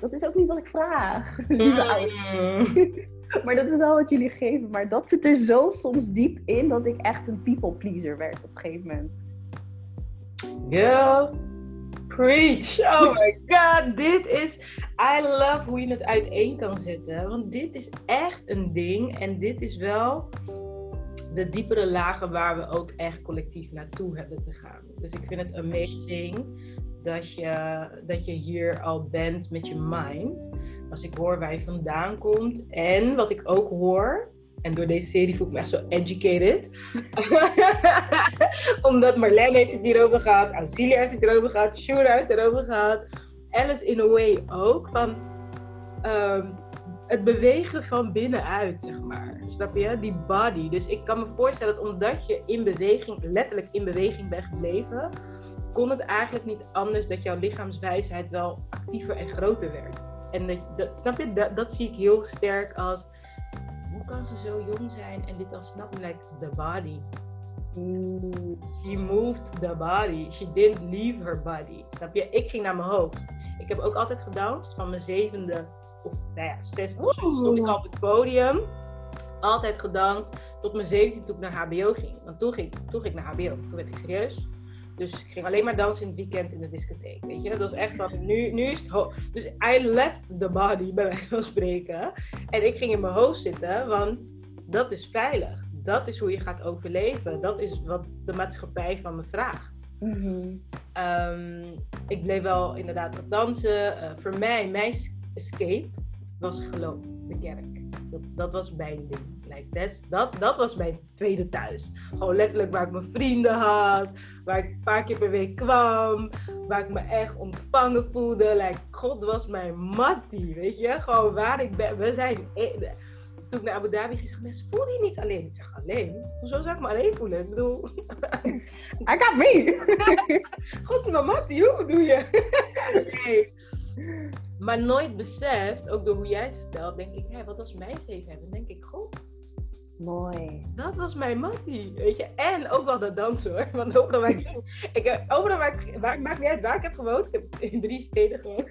dat is ook niet wat ik vraag. lieve ouders. Mm. Maar dat is wel wat jullie geven. Maar dat zit er zo soms diep in dat ik echt een people pleaser werd op een gegeven moment. Girl, preach. Oh my god, dit is... I love hoe je het uiteen kan zetten. Want dit is echt een ding. En dit is wel de diepere lagen waar we ook echt collectief naartoe hebben te gaan. Dus ik vind het amazing dat je, dat je hier al bent met je mind. Als ik hoor waar je vandaan komt. En wat ik ook hoor, En door deze serie voel ik me echt zo educated. Omdat Marlene heeft het hierover gehad, Auxilia heeft het hierover gehad, Shura heeft het erover gehad. Alice in a way ook. Van ehm, het bewegen van binnenuit, zeg maar. Snap je? Die body. Dus ik kan me voorstellen dat omdat je in beweging, letterlijk in beweging bent gebleven, kon het eigenlijk niet anders dat jouw lichaamswijsheid wel actiever en groter werd. En dat, snap je? Dat, dat zie ik heel sterk als hoe kan ze zo jong zijn en dit al snappen? Like the body. She moved the body. She didn't leave her body. Snap je? Ik ging naar mijn hoofd. Ik heb ook altijd gedanst van mijn zevende of nou ja, zesde stond ik op het podium. Altijd gedanst tot mijn zeventiende toen ik naar HBO ging. Want toen ging, toen ging ik naar HBO. Toen werd ik serieus. Dus ik ging alleen maar dansen in het weekend in de discotheek. Weet je, dat was echt van nu, nu is het. Dus I left the body, bij wijze van spreken. En ik ging in mijn hoofd zitten, want dat is veilig. Dat is hoe je gaat overleven. Dat is wat de maatschappij van me vraagt. Ehm, ik bleef wel inderdaad wat dansen. Uh, voor mij, mijn escape was geloof, de kerk. Dat, dat was mijn ding. Like, dat, dat was mijn tweede thuis. Gewoon letterlijk waar ik mijn vrienden had, waar ik een paar keer per week kwam, waar ik me echt ontvangen voelde. Like, God was mijn mattie, weet je? Gewoon waar ik ben. We zijn. E- toen ik naar Abu Dhabi ging, zeggen mensen, voel je niet alleen? Ik zeg, alleen? Hoezo zou ik me alleen voelen? Ik bedoel... I got me! God is mijn mattie, hoe bedoel je? nee. Maar nooit beseft, ook door hoe jij het vertelt, denk ik, hé, wat als mij zeven hebben? Denk ik, God, Mooi. Dat was mijn mattie, weet je. En ook wel dat dansen hoor. Want overal waar ik ik heb, overal waar ik, waar, maakt niet uit waar ik heb gewoond. Ik heb in drie steden gewoond.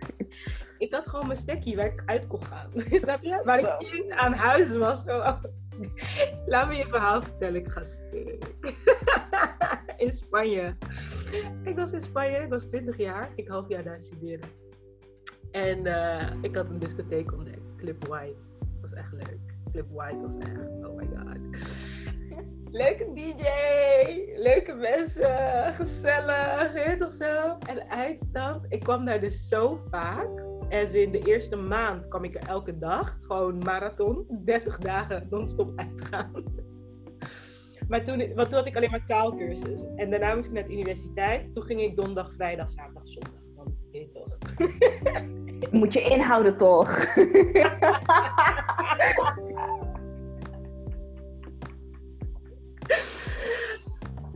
Ik had gewoon mijn stekkie waar ik uit kon gaan. Snap je? Waar ik kind aan huis was. Laat me je verhaal vertellen. Ik ga stuk. In Spanje. Ik was in Spanje. Ik was 20 jaar. Ik half jaar daar studeren. En uh, ik had een discotheek ontdekt. Clip White. Dat was echt leuk. Flip White was echt, oh my god. Leuke DJ, leuke mensen, gezellig, weet toch zo? En eindstand, ik kwam daar dus zo vaak. En in de eerste maand kwam ik er elke dag, gewoon marathon, 30 dagen non-stop uitgaan. Maar toen, want toen had ik alleen maar taalkursus. En daarna moest ik naar de universiteit. Toen ging ik donderdag, vrijdag, zaterdag, zondag. Je toch. Moet je inhouden toch?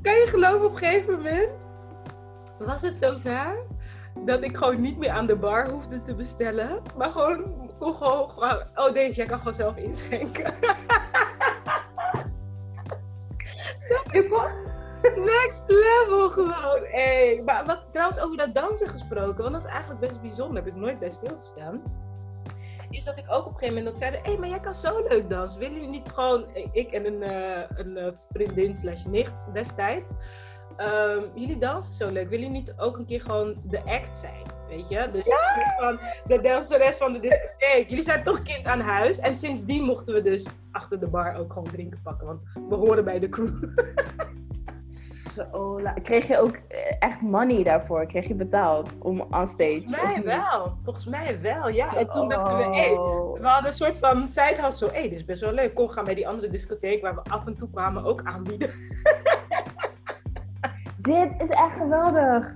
kan je geloven op een gegeven moment was het zover dat ik gewoon niet meer aan de bar hoefde te bestellen. Maar gewoon, kon gewoon, gewoon oh deze, jij kan gewoon zelf inschenken. dat is next level gewoon. Hey. Maar wat, trouwens over dat dansen gesproken, want dat is eigenlijk best bijzonder. Heb ik nooit bij stilgestaan is dat ik ook op een gegeven moment dat zeiden: hé, hey, maar jij kan zo leuk dansen. Willen jullie niet gewoon, ik en een, uh, een uh, vriendin slash nicht destijds, um, jullie dansen zo leuk. Willen jullie niet ook een keer gewoon de act zijn? Weet je? Dus ja? van de danseres van de discotheek. Jullie zijn toch kind aan huis. En sindsdien mochten we dus achter de bar ook gewoon drinken pakken. Want we horen bij de crew. zo Kreeg je ook eh, echt money daarvoor? Kreeg je betaald om on stage? Volgens mij wel. Volgens mij wel, ja. En toen dachten we, hé, hey, we hadden een soort van side hé, hey, dit is best wel leuk. Kom, gaan bij die andere discotheek waar we af en toe kwamen ook aanbieden. dit is echt geweldig.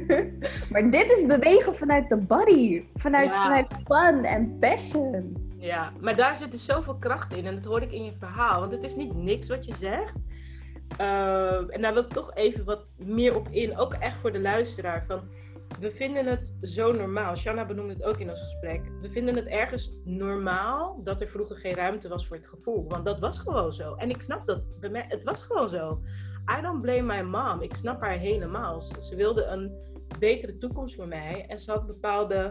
maar dit is bewegen vanuit de body. Vanuit, vanuit fun en passion. Ja, maar daar zit dus zoveel kracht in. En dat hoorde ik in je verhaal. Want het is niet niks wat je zegt. Ehm, en daar wil ik toch even wat meer op in, ook echt voor de luisteraar. Van, we vinden het zo normaal. Shanna benoemde het ook in ons gesprek. We vinden het ergens normaal dat er vroeger geen ruimte was voor het gevoel. Want dat was gewoon zo. En ik snap dat. Het was gewoon zo. I don't blame my mom. Ik snap haar helemaal. Ze wilde een betere toekomst voor mij. En ze had bepaalde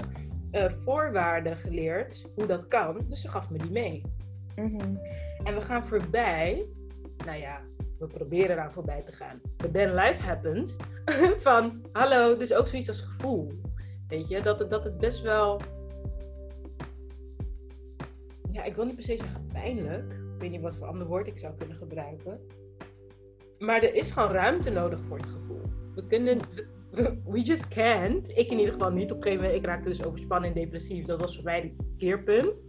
uh, voorwaarden geleerd hoe dat kan. Dus ze gaf me die mee. Mhm. En we gaan voorbij. Nou ja, we proberen daar voorbij te gaan. But then life happens. van, hallo, dus ook zoiets als gevoel. Weet je, dat het, dat het best wel... Ja, ik wil niet per se zeggen pijnlijk. Ik weet niet wat voor ander woord ik zou kunnen gebruiken. Maar er is gewoon ruimte nodig voor het gevoel. We kunnen... We, just can't. Ik in ieder geval niet. Op een gegeven moment, ik raakte dus overspannen en depressief. Dat was voor mij een keerpunt.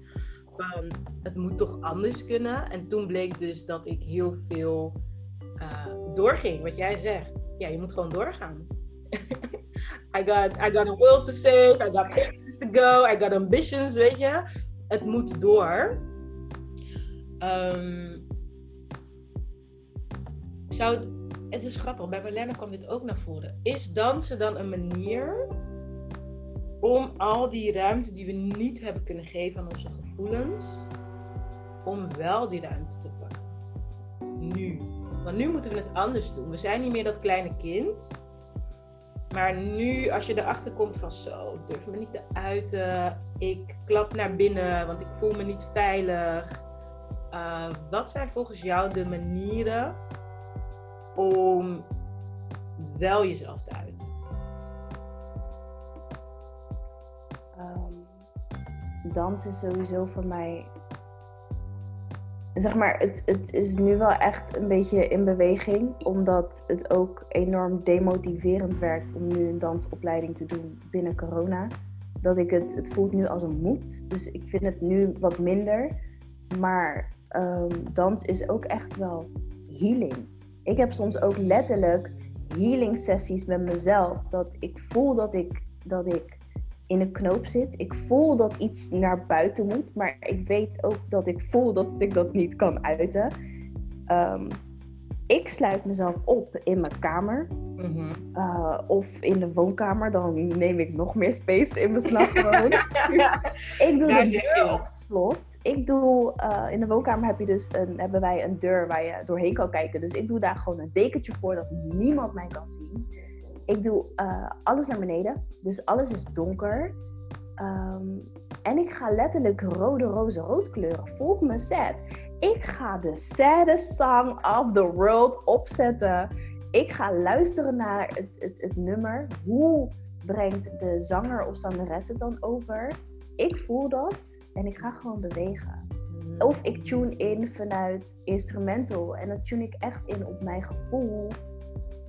van het moet toch anders kunnen. En toen bleek dus dat ik heel veel uh, doorging, wat jij zegt. Ja, je moet gewoon doorgaan. I, got, I got a will to save, I got places to go, I got ambitions, weet je. Het moet door. Um, zou, het is grappig, bij Marlene kwam dit ook naar voren. Is dansen dan een manier om al die ruimte die we niet hebben kunnen geven aan onze gevoelens, om wel die ruimte te pakken? Nu. Want nu moeten we het anders doen. We zijn niet meer dat kleine kind. Maar nu, als je erachter komt van zo, ik durf me niet te uiten. Ik klap naar binnen, want ik voel me niet veilig. Uh, wat zijn volgens jou de manieren om wel jezelf te uiten? Um, dans is sowieso voor mij. Zeg maar, het, het is nu wel echt een beetje in beweging, omdat het ook enorm demotiverend werkt om nu een dansopleiding te doen binnen corona. Dat ik het, het voelt nu als een moed. Dus ik vind het nu wat minder. Maar um, dans is ook echt wel healing. Ik heb soms ook letterlijk healing sessies met mezelf. Dat ik voel dat ik, dat ik in een knoop zit. Ik voel dat iets naar buiten moet. Maar ik weet ook dat ik voel dat ik dat niet kan uiten. Um, ik sluit mezelf op in mijn kamer. Mhm. Uh, of in de woonkamer, dan neem ik nog meer space in beslag. ik doe de deur op slot. Ik doe, uh, in de woonkamer heb je dus een, hebben wij een deur waar je doorheen kan kijken. Dus ik doe daar gewoon een dekentje voor dat niemand mij kan zien. Ik doe uh, alles naar beneden. Dus alles is donker. Um, en ik ga letterlijk rode, roze, rood kleuren. Volg mijn set. Ik ga de saddest song of the world opzetten. Ik ga luisteren naar het, het, het nummer. Hoe brengt de zanger of zangeres het dan over? Ik voel dat en ik ga gewoon bewegen. Of ik tune in vanuit instrumental en dan tune ik echt in op mijn gevoel.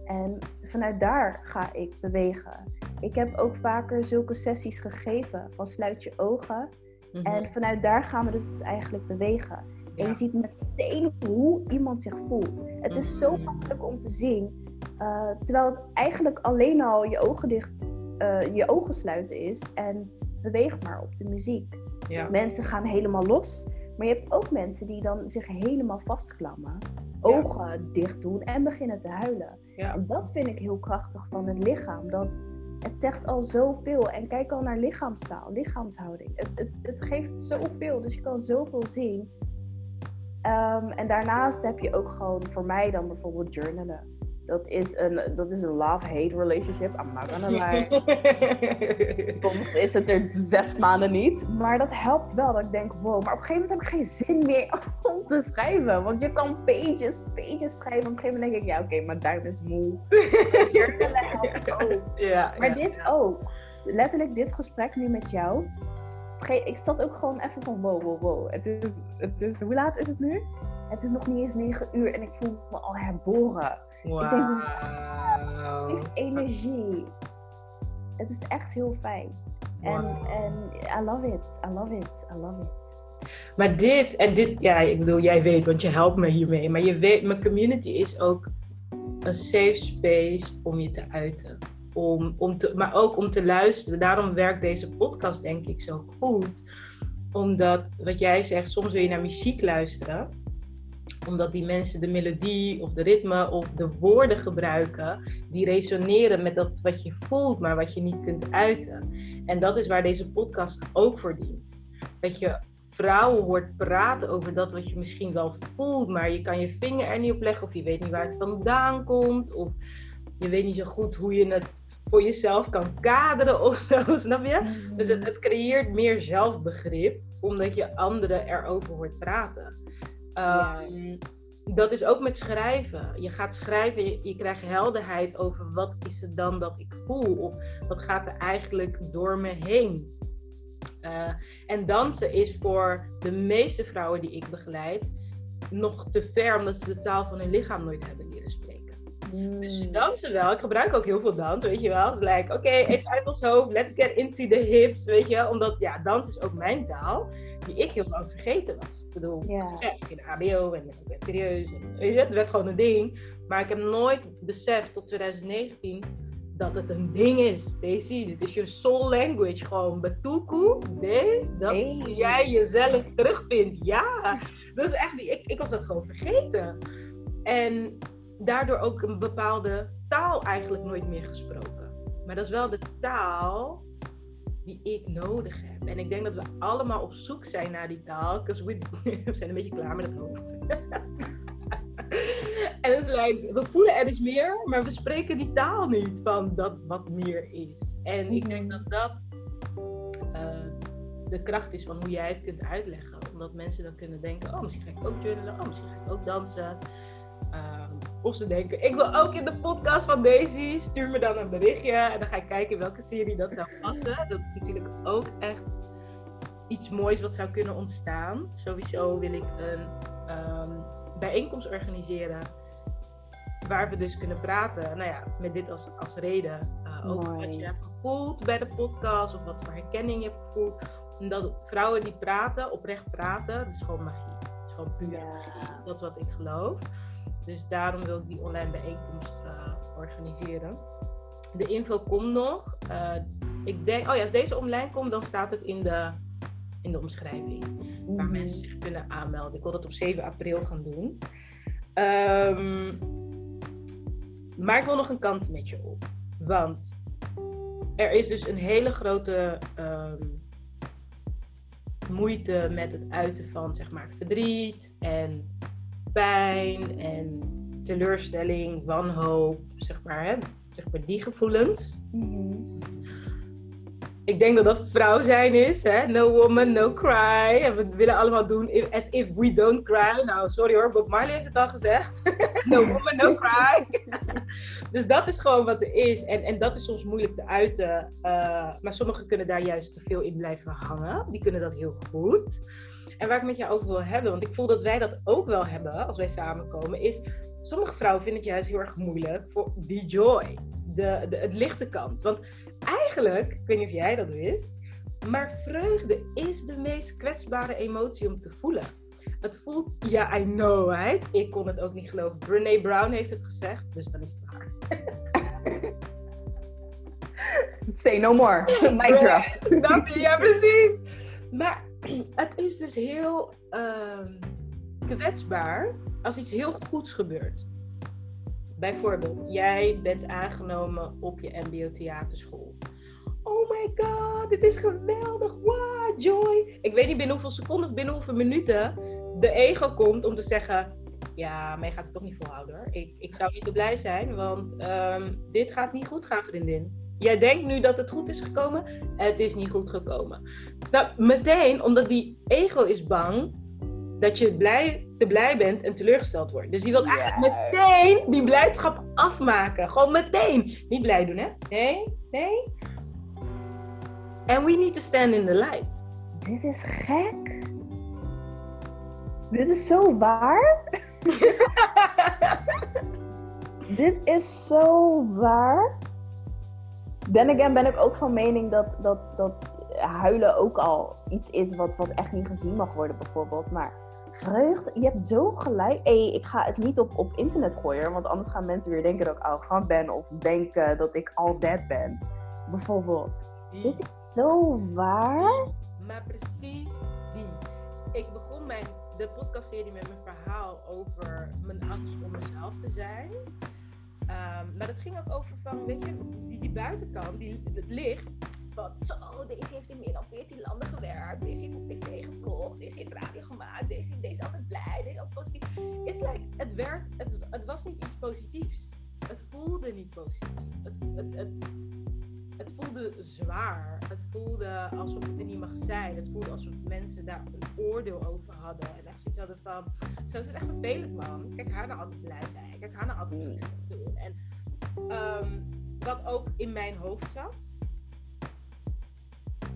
En vanuit daar ga ik bewegen. Ik heb ook vaker zulke sessies gegeven van sluit je ogen. Mhm. En vanuit daar gaan we dus eigenlijk bewegen. En je ziet meteen hoe iemand zich voelt. Het is zo mm. makkelijk om te zien. Uh, terwijl het eigenlijk alleen al je ogen dicht, uh, je ogen sluiten is. En beweeg maar op de muziek. Ja. Mensen gaan helemaal los. Maar je hebt ook mensen die dan zich helemaal vastklammen. Ogen dicht doen en beginnen te huilen. En dat vind ik heel krachtig van het lichaam. Dat het zegt al zoveel. En kijk al naar lichaamstaal, lichaamshouding. Het, het, het geeft zoveel. Dus je kan zoveel zien. Um, en daarnaast heb je ook gewoon voor mij dan bijvoorbeeld journalen. Dat is een, dat is een love-hate relationship. I'm not gonna lie. Soms is het er zes maanden niet. Maar dat helpt wel. Dat ik denk, wow. Maar op een gegeven moment heb ik geen zin meer om te schrijven. Want je kan pages, pages schrijven. Op een gegeven moment denk ik, ja oké, okay, mijn duim is moe. Journalen helpt ook. Ja, maar dit ook. Letterlijk dit gesprek nu met jou ik zat ook gewoon even van wow, wow, wow. Het is, het is, hoe laat is het nu? Het is nog niet eens negen uur en ik voel me al herboren. Wow. Het energie. Het is echt heel fijn. En, en I love it, I love it, I love it. Maar dit, en dit, ja, ik bedoel, jij weet, want je helpt me hiermee. Maar je weet, mijn community is ook een safe space om je te uiten om, om te, maar ook om te luisteren. Daarom werkt deze podcast denk ik zo goed. Omdat, wat jij zegt, soms wil je naar muziek luisteren omdat die mensen de melodie of de ritme of de woorden gebruiken die resoneren met dat wat je voelt, maar wat je niet kunt uiten. En dat is waar deze podcast ook voor dient. Dat je vrouwen hoort praten over dat wat je misschien wel voelt, maar je kan je vinger er niet op leggen of je weet niet waar het vandaan komt of je weet niet zo goed hoe je het voor jezelf kan kaderen of zo, snap je? Dus het, het, creëert meer zelfbegrip, omdat je anderen erover hoort praten. Um, Dat is ook met schrijven. Je gaat schrijven, je, je krijgt helderheid over wat is het dan dat ik voel, of wat gaat er eigenlijk door me heen. Uh, en dansen is voor de meeste vrouwen die ik begeleid nog te ver, omdat ze de taal van hun lichaam nooit hebben leren spreken. Dus ze Mm. dansen wel. Ik gebruik ook heel veel dans, weet je wel. Het is like, oké, even uit ons hoofd. Let's get into the hips, weet je. Omdat, ja, dans is ook mijn taal. Die ik heel lang vergeten was. Ik bedoel, ik zeg, ik in de HBO en ik werd serieus. En, weet je, het werd gewoon een ding. Maar ik heb nooit beseft tot 2019 dat het een ding is. Daisy, dit is je soul language. Gewoon batuku, deze, dat Hey. jij jezelf terugvindt. Ja, dat is echt, die- ik, ik was dat gewoon vergeten. En daardoor ook een bepaalde taal eigenlijk nooit meer gesproken. Maar dat is wel de taal die ik nodig heb. En ik denk dat we allemaal op zoek zijn naar die taal. Because we, we zijn een beetje klaar met het hoofd. en het is like, we voelen er dus meer, maar we spreken die taal niet van dat wat meer is. En ik denk dat dat eh, de kracht is van hoe jij het kunt uitleggen. Omdat mensen dan kunnen denken, oh misschien ga ik ook journalen, oh misschien ga ik ook dansen. Ehm, of ze denken, ik wil ook in de podcast van Daisy. Stuur me dan een berichtje en dan ga ik kijken welke serie dat zou passen. Dat is natuurlijk ook echt iets moois wat zou kunnen ontstaan. Sowieso wil ik een ehm, bijeenkomst organiseren. Waar we dus kunnen praten. Nou ja, met dit als, als reden. over Mooi. wat je hebt gevoeld bij de podcast. Of wat voor herkenning je hebt gevoeld. Omdat vrouwen die praten, oprecht praten, dat is gewoon magie. Het is gewoon puur Ja. magie. Dat is wat ik geloof. Dus daarom wil ik die online bijeenkomst eh, organiseren. De info komt nog. Eh, ik denk, oh ja, als deze online komt, dan staat het in de, in de omschrijving. Waar Mhm. mensen zich kunnen aanmelden. Ik wil dat op 7 april gaan doen. Ehm, maar ik wil nog een kant met je op. Want er is dus een hele grote ehm, moeite met het uiten van zeg maar, verdriet en pijn en teleurstelling, wanhoop, zeg maar, hè, zeg maar die gevoelens. Mhm. Ik denk dat dat vrouw zijn is, hè? No woman, no cry. En we willen allemaal doen as if we don't cry. Nou, sorry hoor, Bob Marley heeft het al gezegd. no woman, no cry. dus dat is gewoon wat er is. En, en dat is soms moeilijk te uiten. eh, maar sommigen kunnen daar juist te veel in blijven hangen. Die kunnen dat heel goed. En waar ik met jou over wil hebben, want ik voel dat wij dat ook wel hebben als wij samenkomen, is sommige vrouwen vinden het juist heel erg moeilijk voor die joy. De, de, het lichte kant. Want eigenlijk, ik weet niet of jij dat wist, maar vreugde is de meest kwetsbare emotie om te voelen. Het voelt, ja, I know, right? Ik kon het ook niet geloven. Brene Brown heeft het gezegd, dus dan is het waar. Say no more. Mic drop. Snap je? Ja, precies. Maar het is dus heel ehm, kwetsbaar als iets heel goeds gebeurt. Bijvoorbeeld, jij bent aangenomen op je MBO-theaterschool. Oh my god, dit is geweldig. Wow, joy. Ik weet niet binnen hoeveel seconden of binnen hoeveel minuten de ego komt om te zeggen: Ja, je gaat het toch niet volhouden hoor. Ik, ik zou niet zo blij zijn, want ehm, dit gaat niet goed gaan, vriendin. Jij denkt nu dat het goed is gekomen. Het is niet goed gekomen. Snap? Meteen, omdat die ego is bang dat je blij, te blij bent en teleurgesteld wordt. Dus die wil eigenlijk meteen die blijdschap afmaken. Gewoon meteen. Niet blij doen, hè? Nee, nee. And we need to stand in the light. Dit is gek. Dit is zo waar. Dit is zo waar. Dan again ben ik ook van mening dat, dat, dat huilen ook al iets is wat, wat echt niet gezien mag worden, bijvoorbeeld. Maar vreugde, je hebt zo gelijk. Hey, ik ga het niet op, op internet gooien, want anders gaan mensen weer denken dat ik arrogant ben of denken dat ik all that ben. Bijvoorbeeld. Dit is zo waar. Maar precies die. Ik begon mijn, de podcastserie met mijn verhaal over mijn angst om mezelf te zijn. Ehm, maar dat ging ook over van, weet je, die, die buitenkant, die, het licht. Van, zo, deze heeft in meer dan 14 landen gewerkt. Deze heeft op tv gevlogd. Deze heeft radio gemaakt. Deze, deze is altijd blij. Deze is altijd positief. It's like, het, het, het was niet iets positiefs. Het voelde niet positief. Het, het, het, het voelde zwaar. Het voelde alsof het er niet mag zijn. Het voelde alsof mensen daar een oordeel over hadden. En echt zoiets hadden van, zo is het echt vervelend man. Kijk haar nou altijd blij zijn. Kijk haar nou altijd doen. En ehm, wat ook in mijn hoofd zat.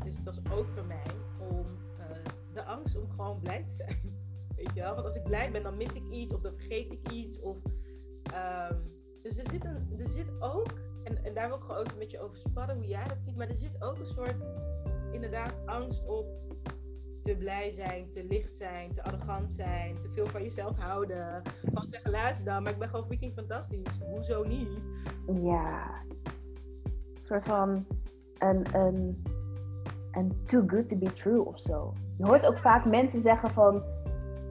Dus het was ook voor mij om eh, de angst om gewoon blij te zijn. Weet je wel? Want als ik blij ben, dan mis ik iets of dan vergeet ik iets. Of, ehm, Dus er zit, een, er zit ook, en, en daar wil ik gewoon ook met je over sparren hoe jij dat ziet, maar er zit ook een soort, inderdaad, angst op te blij zijn, te licht zijn, te arrogant zijn, te veel van jezelf houden. Gewoon zeggen, luister dan, maar ik ben gewoon freaking fantastisch. Hoezo niet? Ja. Een soort van een, een, een too good to be true of zo. Je hoort ook vaak mensen zeggen van,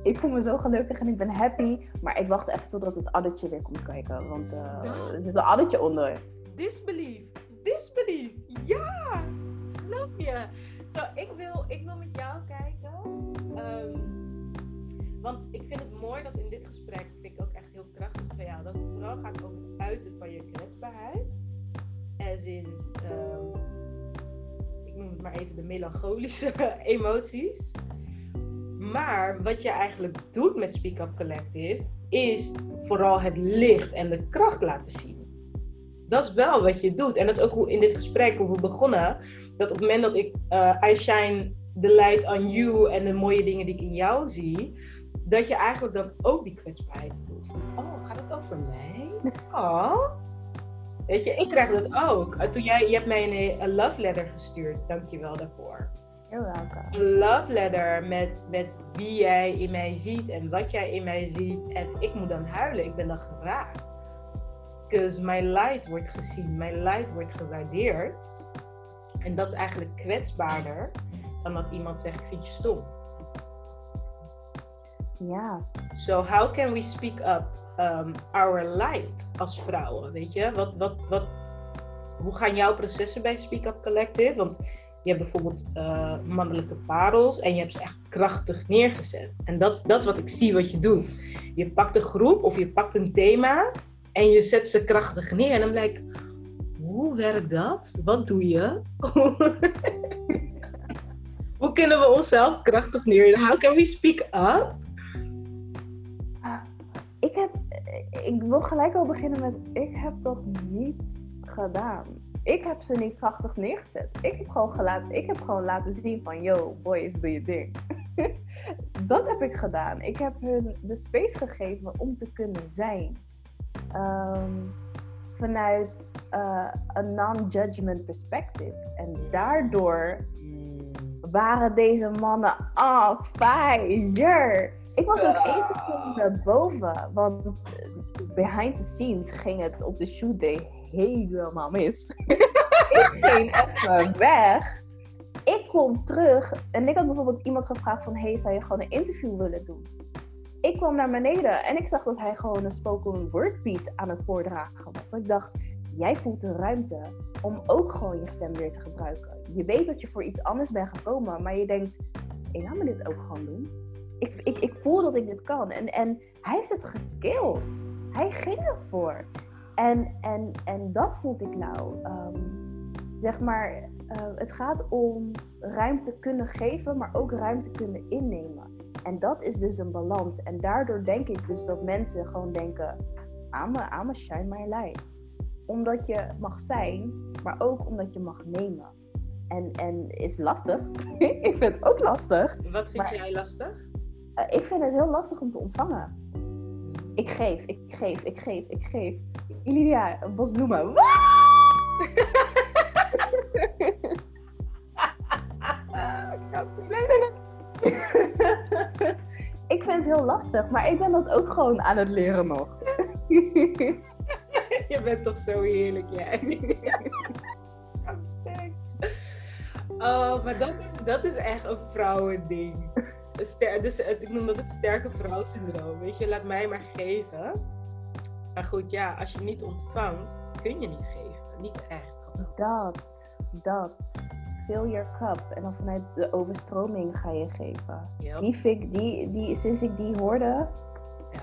ik voel me zo gelukkig en ik ben happy, maar ik wacht even totdat het addertje weer komt kijken, want uh, er zit een addertje onder. Disbelief, disbelief, ja, snap je? Zo, ik wil, ik wil met jou kijken. Um, want ik vind het mooi dat in dit gesprek, vind ik ook echt heel krachtig van jou, dat het vooral gaat over het uiten van je kwetsbaarheid. As in, um, ik noem het maar even de melancholische emoties. Maar wat je eigenlijk doet met Speak Up Collective, is vooral het licht en de kracht laten zien. Dat is wel wat je doet. En dat is ook hoe in dit gesprek, hoe we begonnen dat op het moment dat ik uh, I shine the light on you en de mooie dingen die ik in jou zie, dat je eigenlijk dan ook die kwetsbaarheid voelt. Van, oh, gaat het over mij? Oh. Weet je, ik krijg dat ook. Toen jij, je hebt mij een, een love letter gestuurd, dankjewel daarvoor. Heel welkom. Een love letter met, met wie jij in mij ziet en wat jij in mij ziet. En ik moet dan huilen, ik ben dan geraakt. Because my light wordt gezien, my light wordt gewaardeerd. En dat is eigenlijk kwetsbaarder dan dat iemand zegt: Ik vind je stom. Ja. So, how can we speak up um, our light als vrouwen? Weet je, wat, wat, wat, hoe gaan jouw processen bij Speak Up Collective? Want je hebt bijvoorbeeld uh, mannelijke parels en je hebt ze echt krachtig neergezet. En dat, dat is wat ik zie wat je doet. Je pakt een groep of je pakt een thema en je zet ze krachtig neer. En dan blijkt, hoe werkt dat? Wat doe je? Hoe kunnen we onszelf krachtig neerzetten? How can we speak up? Ik heb, ik wil gelijk al beginnen met, ik heb dat niet gedaan. Ik heb ze niet krachtig neergezet. Ik heb gewoon, gelaten, ik heb gewoon laten zien van, yo, boys, doe je ding. dat heb ik gedaan. Ik heb hun de space gegeven om te kunnen zijn. Um, vanuit uh, een non-judgment perspective. En daardoor waren deze mannen on fire. Ik was ook één seconde boven, want behind the scenes ging het op de shoot day helemaal mis. ik ging even weg. Ik kom terug en ik had bijvoorbeeld iemand gevraagd van... Hey, zou je gewoon een interview willen doen? Ik kwam naar beneden en ik zag dat hij gewoon een spoken word piece aan het voordragen was. ik dacht, jij voelt de ruimte om ook gewoon je stem weer te gebruiken. Je weet dat je voor iets anders bent gekomen, maar je denkt, ik ga me dit ook gewoon doen. Ik, ik, ik voel dat ik dit kan. En, en hij heeft het gekild. Hij ging ervoor. En, en, en dat vond ik nou. Um, zeg maar, uh, het gaat om ruimte kunnen geven, maar ook ruimte kunnen innemen. En dat is dus een balans. En daardoor denk ik dus dat mensen gewoon denken: I'm a, I'm a shine my light. Omdat je mag zijn, maar ook omdat je mag nemen. En, en is lastig. ik vind het ook lastig. Wat vind jij lastig? Uh, ik vind het heel lastig om te ontvangen. Ik geef, ik geef, ik geef, ik geef. Ilidia, een bos bloemen. nee, nee, nee. ik vind het heel lastig, maar ik ben dat ook gewoon aan het leren nog. Je bent toch zo heerlijk, jij. Oh, maar dat is, dat is echt een vrouwending. Ster, dus ik noem dat het sterke vrouwsyndroom. Weet je, laat mij maar geven. Maar goed, ja, als je niet ontvangt, kun je niet geven. Niet echt. Dat, dat. Fill your cup. En dan vanuit de overstroming ga je geven. Yep. Die, fik, die, die, sinds ik die hoorde. Ja.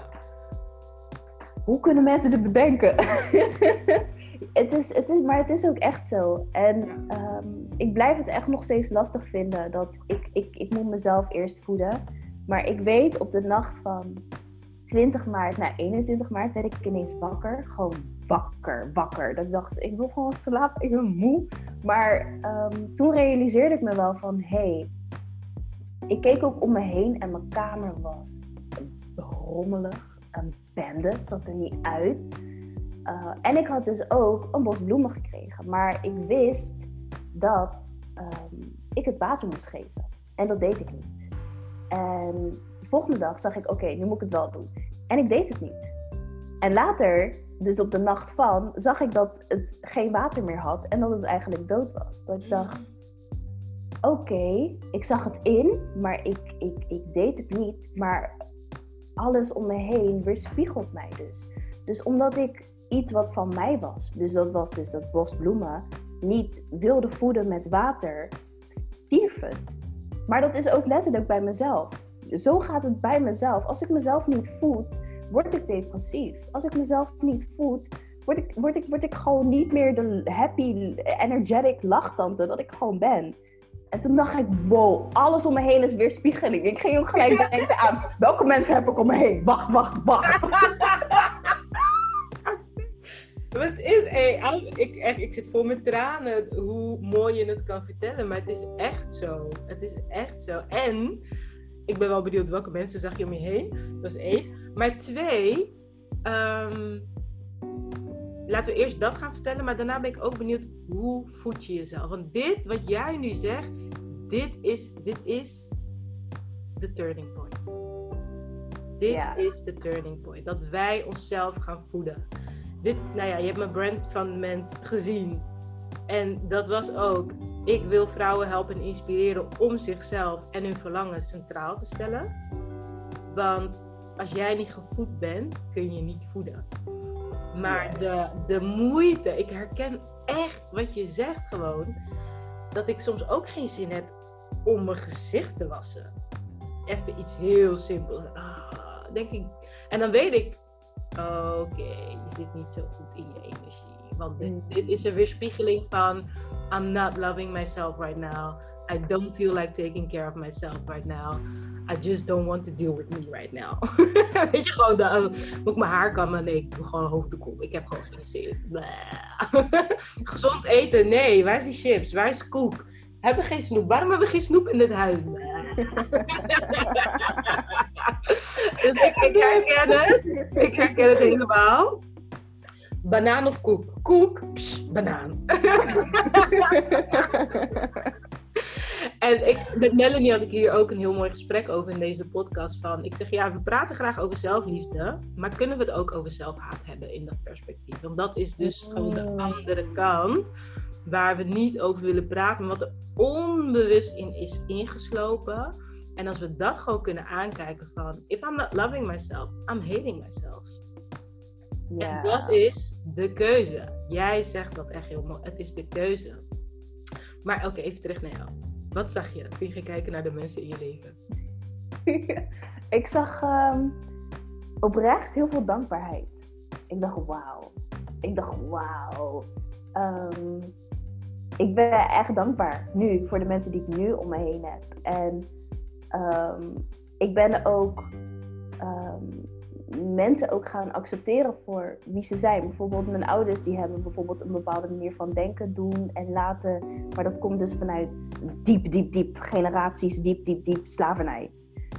Hoe kunnen mensen dit bedenken? het is, het is, maar het is ook echt zo. En um, ik blijf het echt nog steeds lastig vinden. Dat ik, ik, ik moet mezelf eerst voeden. Maar ik weet op de nacht van 20 maart naar 21 maart werd ik ineens wakker. Gewoon wakker, wakker. Dat ik dacht, ik wil gewoon slapen, ik ben moe. Maar um, toen realiseerde ik me wel van, hé, hey, ik keek ook om me heen en mijn kamer was rommelig, een bende, het zat er niet uit. Eh, en ik had dus ook een bos bloemen gekregen. Maar ik wist dat ehm, ik het water moest geven. En dat deed ik niet. En de volgende dag zag ik, oké, nu moet ik het wel doen. En ik deed het niet. En later, dus op de nacht van, zag ik dat het geen water meer had en dat het eigenlijk dood was. Dat ik dacht, oké, ik zag het in, maar ik, ik, ik deed het niet. Maar alles om me heen weerspiegelt mij dus. Dus omdat ik iets wat van mij was, dus dat was dus dat bos bloemen, niet wilde voeden met water, stierf het. Maar dat is ook letterlijk bij mezelf. Zo gaat het bij mezelf. Als ik mezelf niet voed, word ik depressief. Als ik mezelf niet voed, word ik, word ik, word ik gewoon niet meer de happy, energetic lachtante dat ik gewoon ben. En toen dacht ik, wow, alles om me heen is weerspiegeling. Ik ging ook gelijk denken aan, welke mensen heb ik om me heen? Wacht, wacht, wacht. het is, hey, ik, echt, ik zit vol met tranen hoe mooi je het kan vertellen, maar het is echt zo. Het is echt zo. En ik ben wel benieuwd welke mensen zag je om je heen. Dat is één. Maar twee, um, laten we eerst dat gaan vertellen, maar daarna ben ik ook benieuwd hoe voed je jezelf. Want dit, wat jij nu zegt, dit is, dit is de turning point. Dit is de turning point. Dat wij onszelf gaan voeden. Dit, nou ja, je hebt mijn brandfundament gezien. En dat was ook, ik wil vrouwen helpen en inspireren om zichzelf en hun verlangen centraal te stellen. Want als jij niet gevoed bent, kun je niet voeden. Maar de, de moeite, ik herken echt wat je zegt gewoon. Dat ik soms ook geen zin heb om mijn gezicht te wassen. Even iets heel simpels. Ah, denk ik. En dan weet ik, oké, je zit niet zo goed in je energie. Want dit, mm. dit is een weerspiegeling van I'm not loving myself right now. I don't feel like taking care of myself right now. I just don't want to deal with me right now. Weet je, gewoon, dan moet ik mijn haar kammen? Nee, ik doe gewoon hoofddoek op. Ik heb gewoon geen zin. Gezond eten? Nee. Waar is die chips? Waar is koek? Hebben geen snoep? Waarom hebben we geen snoep in dit huis? dus ik, ik herken het. Ik herken het helemaal. Banaan of koek? Koek, pss, banaan. en ik, met Melanie had ik hier ook een heel mooi gesprek over in deze podcast. Van, ik zeg ja, we praten graag over zelfliefde, maar kunnen we het ook over zelfhaat hebben in dat perspectief? Want dat is dus gewoon de oh. andere kant waar we niet over willen praten, wat er onbewust in is ingeslopen. En als we dat gewoon kunnen aankijken van, if I'm not loving myself, I'm hating myself. En dat is de keuze. Jij zegt dat echt heel mooi. Het is de keuze. Maar oké, even terug naar jou. Wat zag je toen je ging kijken naar de mensen in je leven? ik zag ehm, oprecht heel veel dankbaarheid. Ik dacht, wauw. Ik dacht, wauw. Um, ik ben echt dankbaar nu voor de mensen die ik nu om me heen heb. En ehm, ik ben ook mensen ook gaan accepteren voor wie ze zijn. Bijvoorbeeld mijn ouders die hebben bijvoorbeeld een bepaalde manier van denken, doen en laten. Maar dat komt dus vanuit diep, diep, diep generaties, diep, diep, diep slavernij.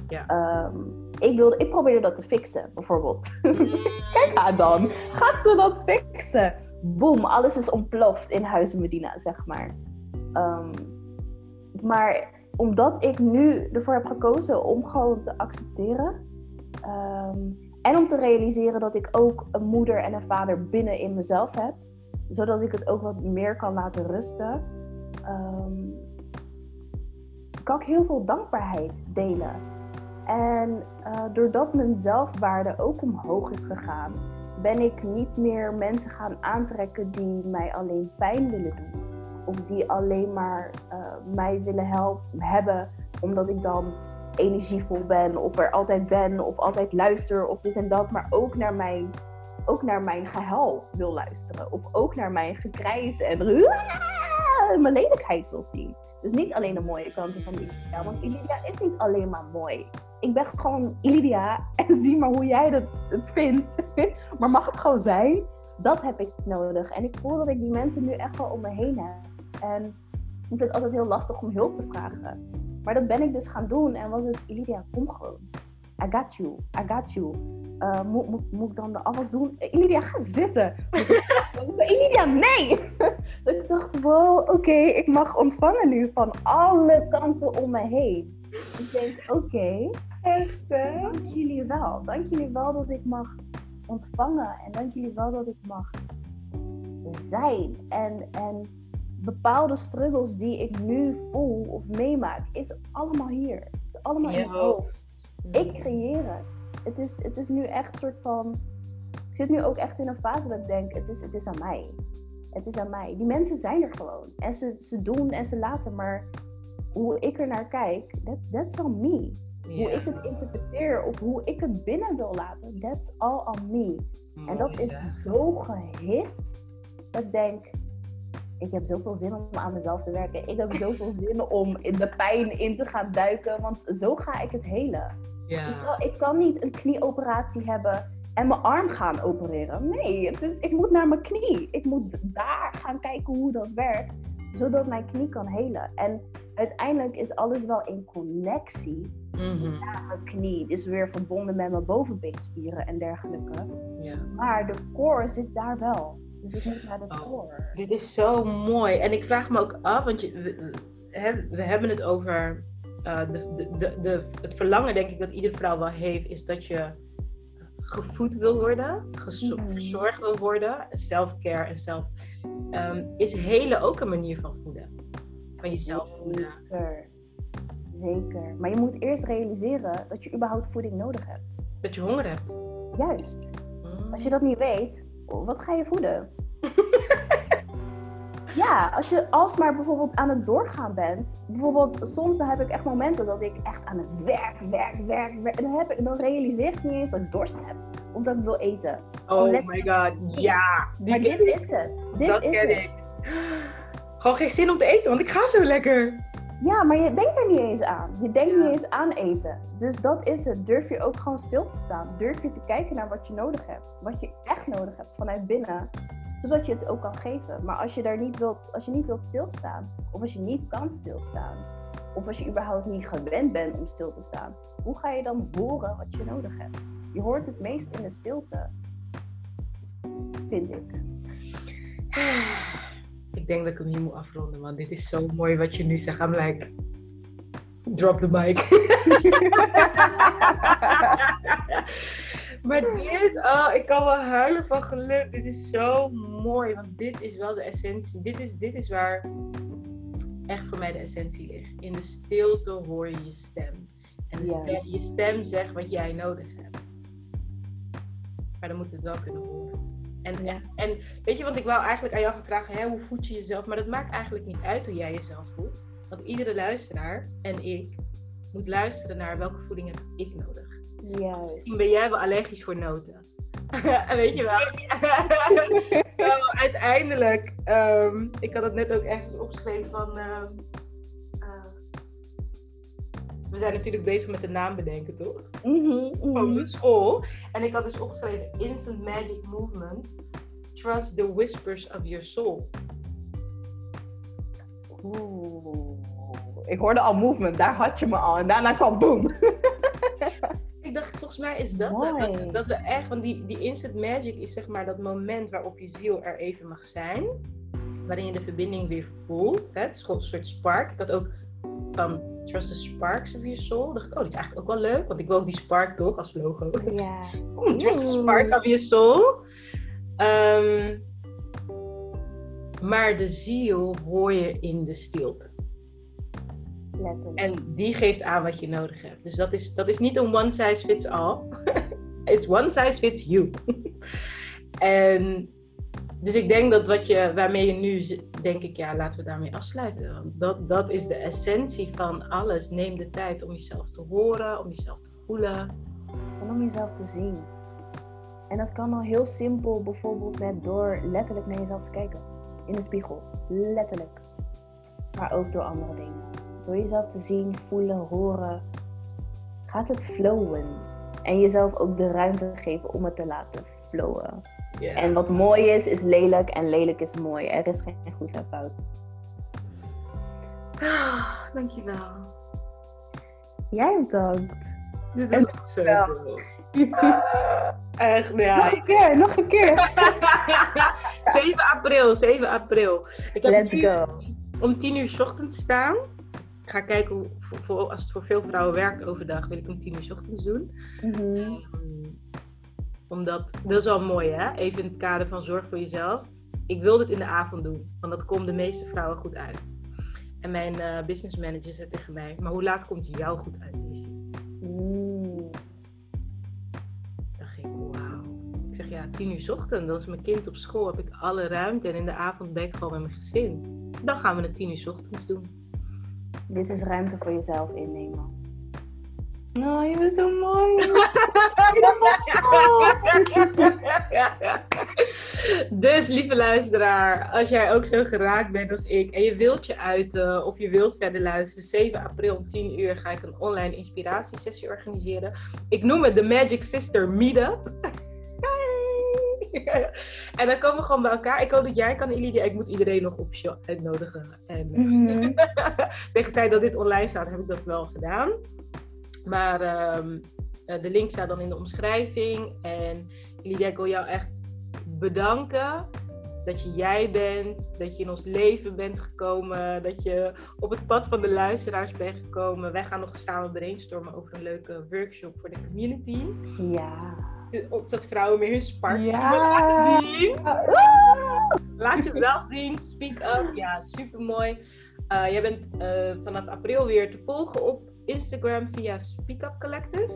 Ja. Ehm, ik, wilde, ik probeerde dat te fixen, bijvoorbeeld. Kijk haar dan. Gaat ze dat fixen? Boom, alles is ontploft in Huizen Medina, zeg maar. Ehm, maar omdat ik nu ervoor heb gekozen om gewoon te accepteren. Ehm, en om te realiseren dat ik ook een moeder en een vader binnen in mezelf heb. Zodat ik het ook wat meer kan laten rusten. Um, kan ik heel veel dankbaarheid delen. En uh, doordat mijn zelfwaarde ook omhoog is gegaan, ben ik niet meer mensen gaan aantrekken die mij alleen pijn willen doen. Of die alleen maar uh, mij willen helpen hebben omdat ik dan energievol ben of er altijd ben of altijd luister of dit en dat, maar ook naar mijn, ook naar mijn gehuil wil luisteren. Of ook naar mijn gekrijs en mijn lelijkheid wil zien. Dus niet alleen de mooie kanten van Lydia, want Lydia is niet alleen maar mooi. Ik ben gewoon Lydia en zie maar hoe jij dat, het vindt. maar mag het gewoon zijn? Dat heb ik nodig. En ik voel dat ik die mensen nu echt wel om me heen heb. En ik vind het altijd heel lastig om hulp te vragen. Maar dat ben ik dus gaan doen en was het, Lydia, kom gewoon. I got you, I got you. Uh, moet, ik dan de afwas doen? Ilidia, ga zitten. Ilidia, nee! ik dacht, wow, oké, ik mag ontvangen nu van alle kanten om me heen. Ik denk, oké, Echt, hè? dank jullie wel. Dank jullie wel dat ik mag ontvangen. En dank jullie wel dat ik mag zijn. En, en bepaalde struggles die ik nu voel of meemaak, is allemaal hier. Het is allemaal in Je mijn hoofd. Ik creëer het. Het is, het is nu echt een soort van. Ik zit nu ook echt in een fase dat ik denk: het is, het is aan mij. Het is aan mij. Die mensen zijn er gewoon. En ze, ze doen en ze laten. Maar hoe ik er naar kijk, that, that's on me. Hoe ik het interpreteer of hoe ik het binnen wil laten, that's all on me. En dat is zo gehit dat ik denk, ik heb zoveel zin om aan mezelf te werken. Ik heb zoveel zin om in de pijn in te gaan duiken, want zo ga ik het helen. Ik, kan, ik kan niet een knieoperatie hebben en mijn arm gaan opereren. Nee, het is, ik moet naar mijn knie. Ik moet daar gaan kijken hoe dat werkt, zodat mijn knie kan helen. En uiteindelijk is alles wel in connectie Mhm. naar mijn knie. Het is weer verbonden met mijn bovenbeenspieren en dergelijke. ja. Maar de core zit daar wel. Dus ik moet naar de Oh. core. Dit is zo mooi. En ik vraag me ook af, want je, we, we hebben het over eh, de, de, de, het verlangen, denk ik, dat iedere vrouw wel heeft, is dat je gevoed wil worden, Mhm. verzorgd wil worden, self-care en self. ehm, is helen ook een manier van voeden? Van jezelf voeden. Zeker. Zeker. Maar je moet eerst realiseren dat je überhaupt voeding nodig hebt. Dat je honger hebt. Juist. Mm. Als je dat niet weet, wat ga je voeden? ja, als je alsmaar bijvoorbeeld aan het doorgaan bent. Bijvoorbeeld, soms dan heb ik echt momenten dat ik echt aan het werk, werk, werk, werk. En dan, heb ik, dan realiseer ik niet eens dat ik dorst heb. Omdat ik wil eten. Oh let- my god, ja. Maar dit is het. Dit dat is ken het. ik. Gewoon geen zin om te eten, want ik ga zo lekker. Ja, maar je denkt er niet eens aan. Je denkt Ja. niet eens aan eten. Dus dat is het. Durf je ook gewoon stil te staan. Durf je te kijken naar wat je nodig hebt. Wat je echt nodig hebt vanuit binnen. Zodat je het ook kan geven. Maar als je daar niet wilt, als je niet wilt stilstaan. Of als je niet kan stilstaan. Of als je überhaupt niet gewend bent om stil te staan. Hoe ga je dan horen wat je nodig hebt? Je hoort het meest in de stilte. Vind ik. Ik denk dat ik hem hier moet afronden, want dit is zo mooi wat je nu zegt. I'm like, drop the mic. maar dit, oh, ik kan wel huilen van geluk. Dit is zo mooi, want dit is wel de essentie. Dit is, dit is waar echt voor mij de essentie ligt. In de stilte hoor je je stem. En de stem, Juist. je stem zegt wat jij nodig hebt. Maar dan moet het wel kunnen horen. En, Ja. en, en weet je, want ik wou eigenlijk aan jou gaan vragen, hè, hoe voed je jezelf? Maar dat maakt eigenlijk niet uit hoe jij jezelf voelt. Want iedere luisteraar en ik moet luisteren naar welke voeding heb ik nodig. Juist. Misschien ben jij wel allergisch voor noten. En weet je wel. Zo, uiteindelijk, ehm, ik had het net ook ergens opgeschreven van. ehm, eh, we zijn natuurlijk bezig met de naam bedenken, toch? Mhm, Van de school. En ik had dus opgeschreven: Instant Magic Movement. Trust the whispers of your soul. Oeh. Ik hoorde al movement, daar had je me al. En daarna kwam boom. Ik dacht, volgens mij is dat. Dat, dat we echt, want die, die instant magic is zeg maar dat moment waarop je ziel er even mag zijn. Waarin je de verbinding weer voelt. Hè? Het is een soort spark. Ik had ook van Trust the Sparks of Your Soul. dacht ik, oh, dit is eigenlijk ook wel leuk. Want ik wil ook die spark toch als logo. Ja. Trust the. Spark of Your Soul. Ehm, maar de ziel hoor je in de stilte. Letterlijk. En die geeft aan wat je nodig hebt. Dus dat is, dat is niet een one size fits all. It's one size fits you. en dus ik denk dat wat je, waarmee je nu denk ik, ja, laten we daarmee afsluiten. Want dat, dat is de essentie van alles. Neem de tijd om jezelf te horen, om jezelf te voelen. En om jezelf te zien. En dat kan al heel simpel, bijvoorbeeld met door letterlijk naar jezelf te kijken. In de spiegel. Letterlijk. Maar ook door andere dingen. Door jezelf te zien, voelen, horen. Gaat het flowen. En jezelf ook de ruimte geven om het te laten flowen. En wat mooi is, is lelijk. En lelijk is mooi. Er is geen goed en fout. Ah, dankjewel. Jij bedankt. Dit is echt zo tof. Uh, echt, ja. Nog een keer, nog een keer. 7 april, 7 april. Ik heb Let's go. om 10 uur 's ochtends staan. Ik ga kijken hoe, voor, voor- als het voor veel vrouwen werkt overdag, wil ik om 10 uur 's ochtends doen. Mhm. Ehm, omdat, dat is wel mooi hè, even in het kader van zorg voor jezelf. Ik wil dit in de avond doen, want dat komt de meeste vrouwen goed uit. En mijn eh, business manager zei tegen mij, maar hoe laat komt jou goed uit, Daisy? Dacht ik, wauw. Ik zeg ja, 10 uur 's ochtend, dan is mijn kind op school, heb ik alle ruimte en in de avond ben ik gewoon met mijn gezin. Dan gaan we het 10 uur 's ochtends doen. Dit is ruimte voor jezelf innemen. Oh, je bent zo mooi. dus lieve luisteraar, als jij ook zo geraakt bent als ik en je wilt je uiten of je wilt verder luisteren, 7 april om 10 uur ga ik een online inspiratiesessie organiseren. Ik noem het de Magic Sister Meetup. en dan komen we gewoon bij elkaar. Ik hoop dat jij kan, Ilidia. Ik moet iedereen nog officieel uitnodigen. En Mhm. tegen de tijd dat dit online staat, heb ik dat wel gedaan. Maar ehm, eh, de link staat dan in de omschrijving. En Lydia, ik wil jou echt bedanken dat je jij bent, dat je in ons leven bent gekomen, dat je op het pad van de luisteraars bent gekomen. Wij gaan nog samen brainstormen over een leuke workshop voor de community. Ja. Zodat vrouwen meer hun spark Ja. laten zien. Ah. Laat jezelf zien, speak up. Ja, super mooi. jij bent eh, vanaf april weer te volgen op Instagram via Speak Up Collective.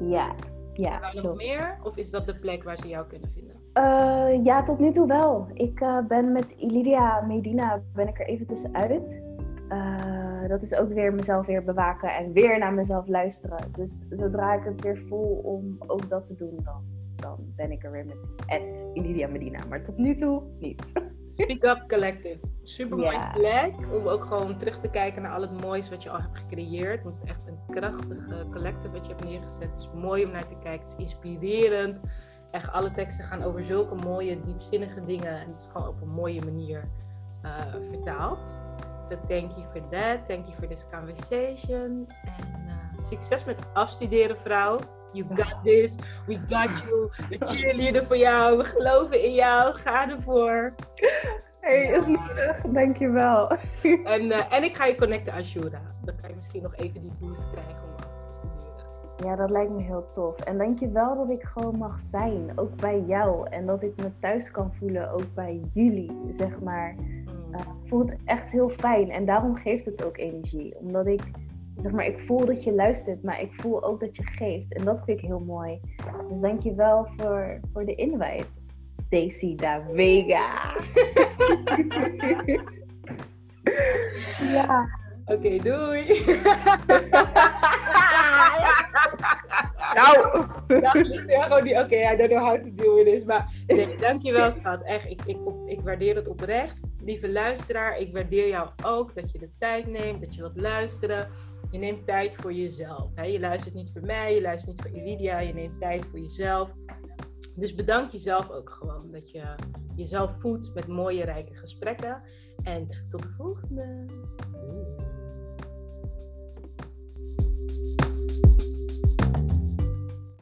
Ja. Ja, Zijn er nog meer? Of is dat de plek waar ze jou kunnen vinden? Eh, ja, tot nu toe wel. Ik eh, ben met Ilidia Medina ben ik er even tussenuit. Eh, dat is ook weer mezelf weer bewaken en weer naar mezelf luisteren. Dus zodra ik het weer voel om ook dat te doen, dan, dan ben ik er weer met Ed Ilidia Medina. Maar tot nu toe niet. Speak Up Collective. Super mooie plek om ook gewoon terug te kijken naar al het moois wat je al hebt gecreëerd. Want het is echt een krachtige collective wat je hebt neergezet. Het is mooi om naar te kijken. Het is inspirerend. Echt alle teksten gaan over zulke mooie, diepzinnige dingen. En het is gewoon op een mooie manier eh, vertaald. So thank you for that. Thank you for this conversation. En eh, succes met afstuderen, vrouw. You got this. We got you. We cheerleaden voor jou. We geloven in jou. Ga ervoor. Hey, is nodig. Dankjewel. En, eh, en ik ga je connecten aan Shura. Dan kan je misschien nog even die boost krijgen om af te studeren. Ja, dat lijkt me heel tof. En dankjewel dat ik gewoon mag zijn, ook bij jou. En dat ik me thuis kan voelen, ook bij jullie, zeg maar. Mm. Uh, het voelt echt heel fijn en daarom geeft het ook energie. Omdat ik, zeg maar, ik voel dat je luistert, maar ik voel ook dat je geeft. En dat vind ik heel mooi. Dus dank je wel voor, voor de invite. Daisy da Vega. ja. Oké, doei. Nou. Gewoon die, oké, I don't know how to deal with this. Maar nee, dankjewel schat. Echt, ik, ik, ik waardeer het oprecht. Lieve luisteraar, ik waardeer jou ook dat je de tijd neemt, dat je wilt luisteren. Je neemt tijd voor jezelf. Hè? Je luistert niet voor mij, je luistert niet voor Iridia, je neemt tijd voor jezelf. Dus bedank jezelf ook gewoon dat je jezelf voedt met mooie, rijke gesprekken. En tot de volgende.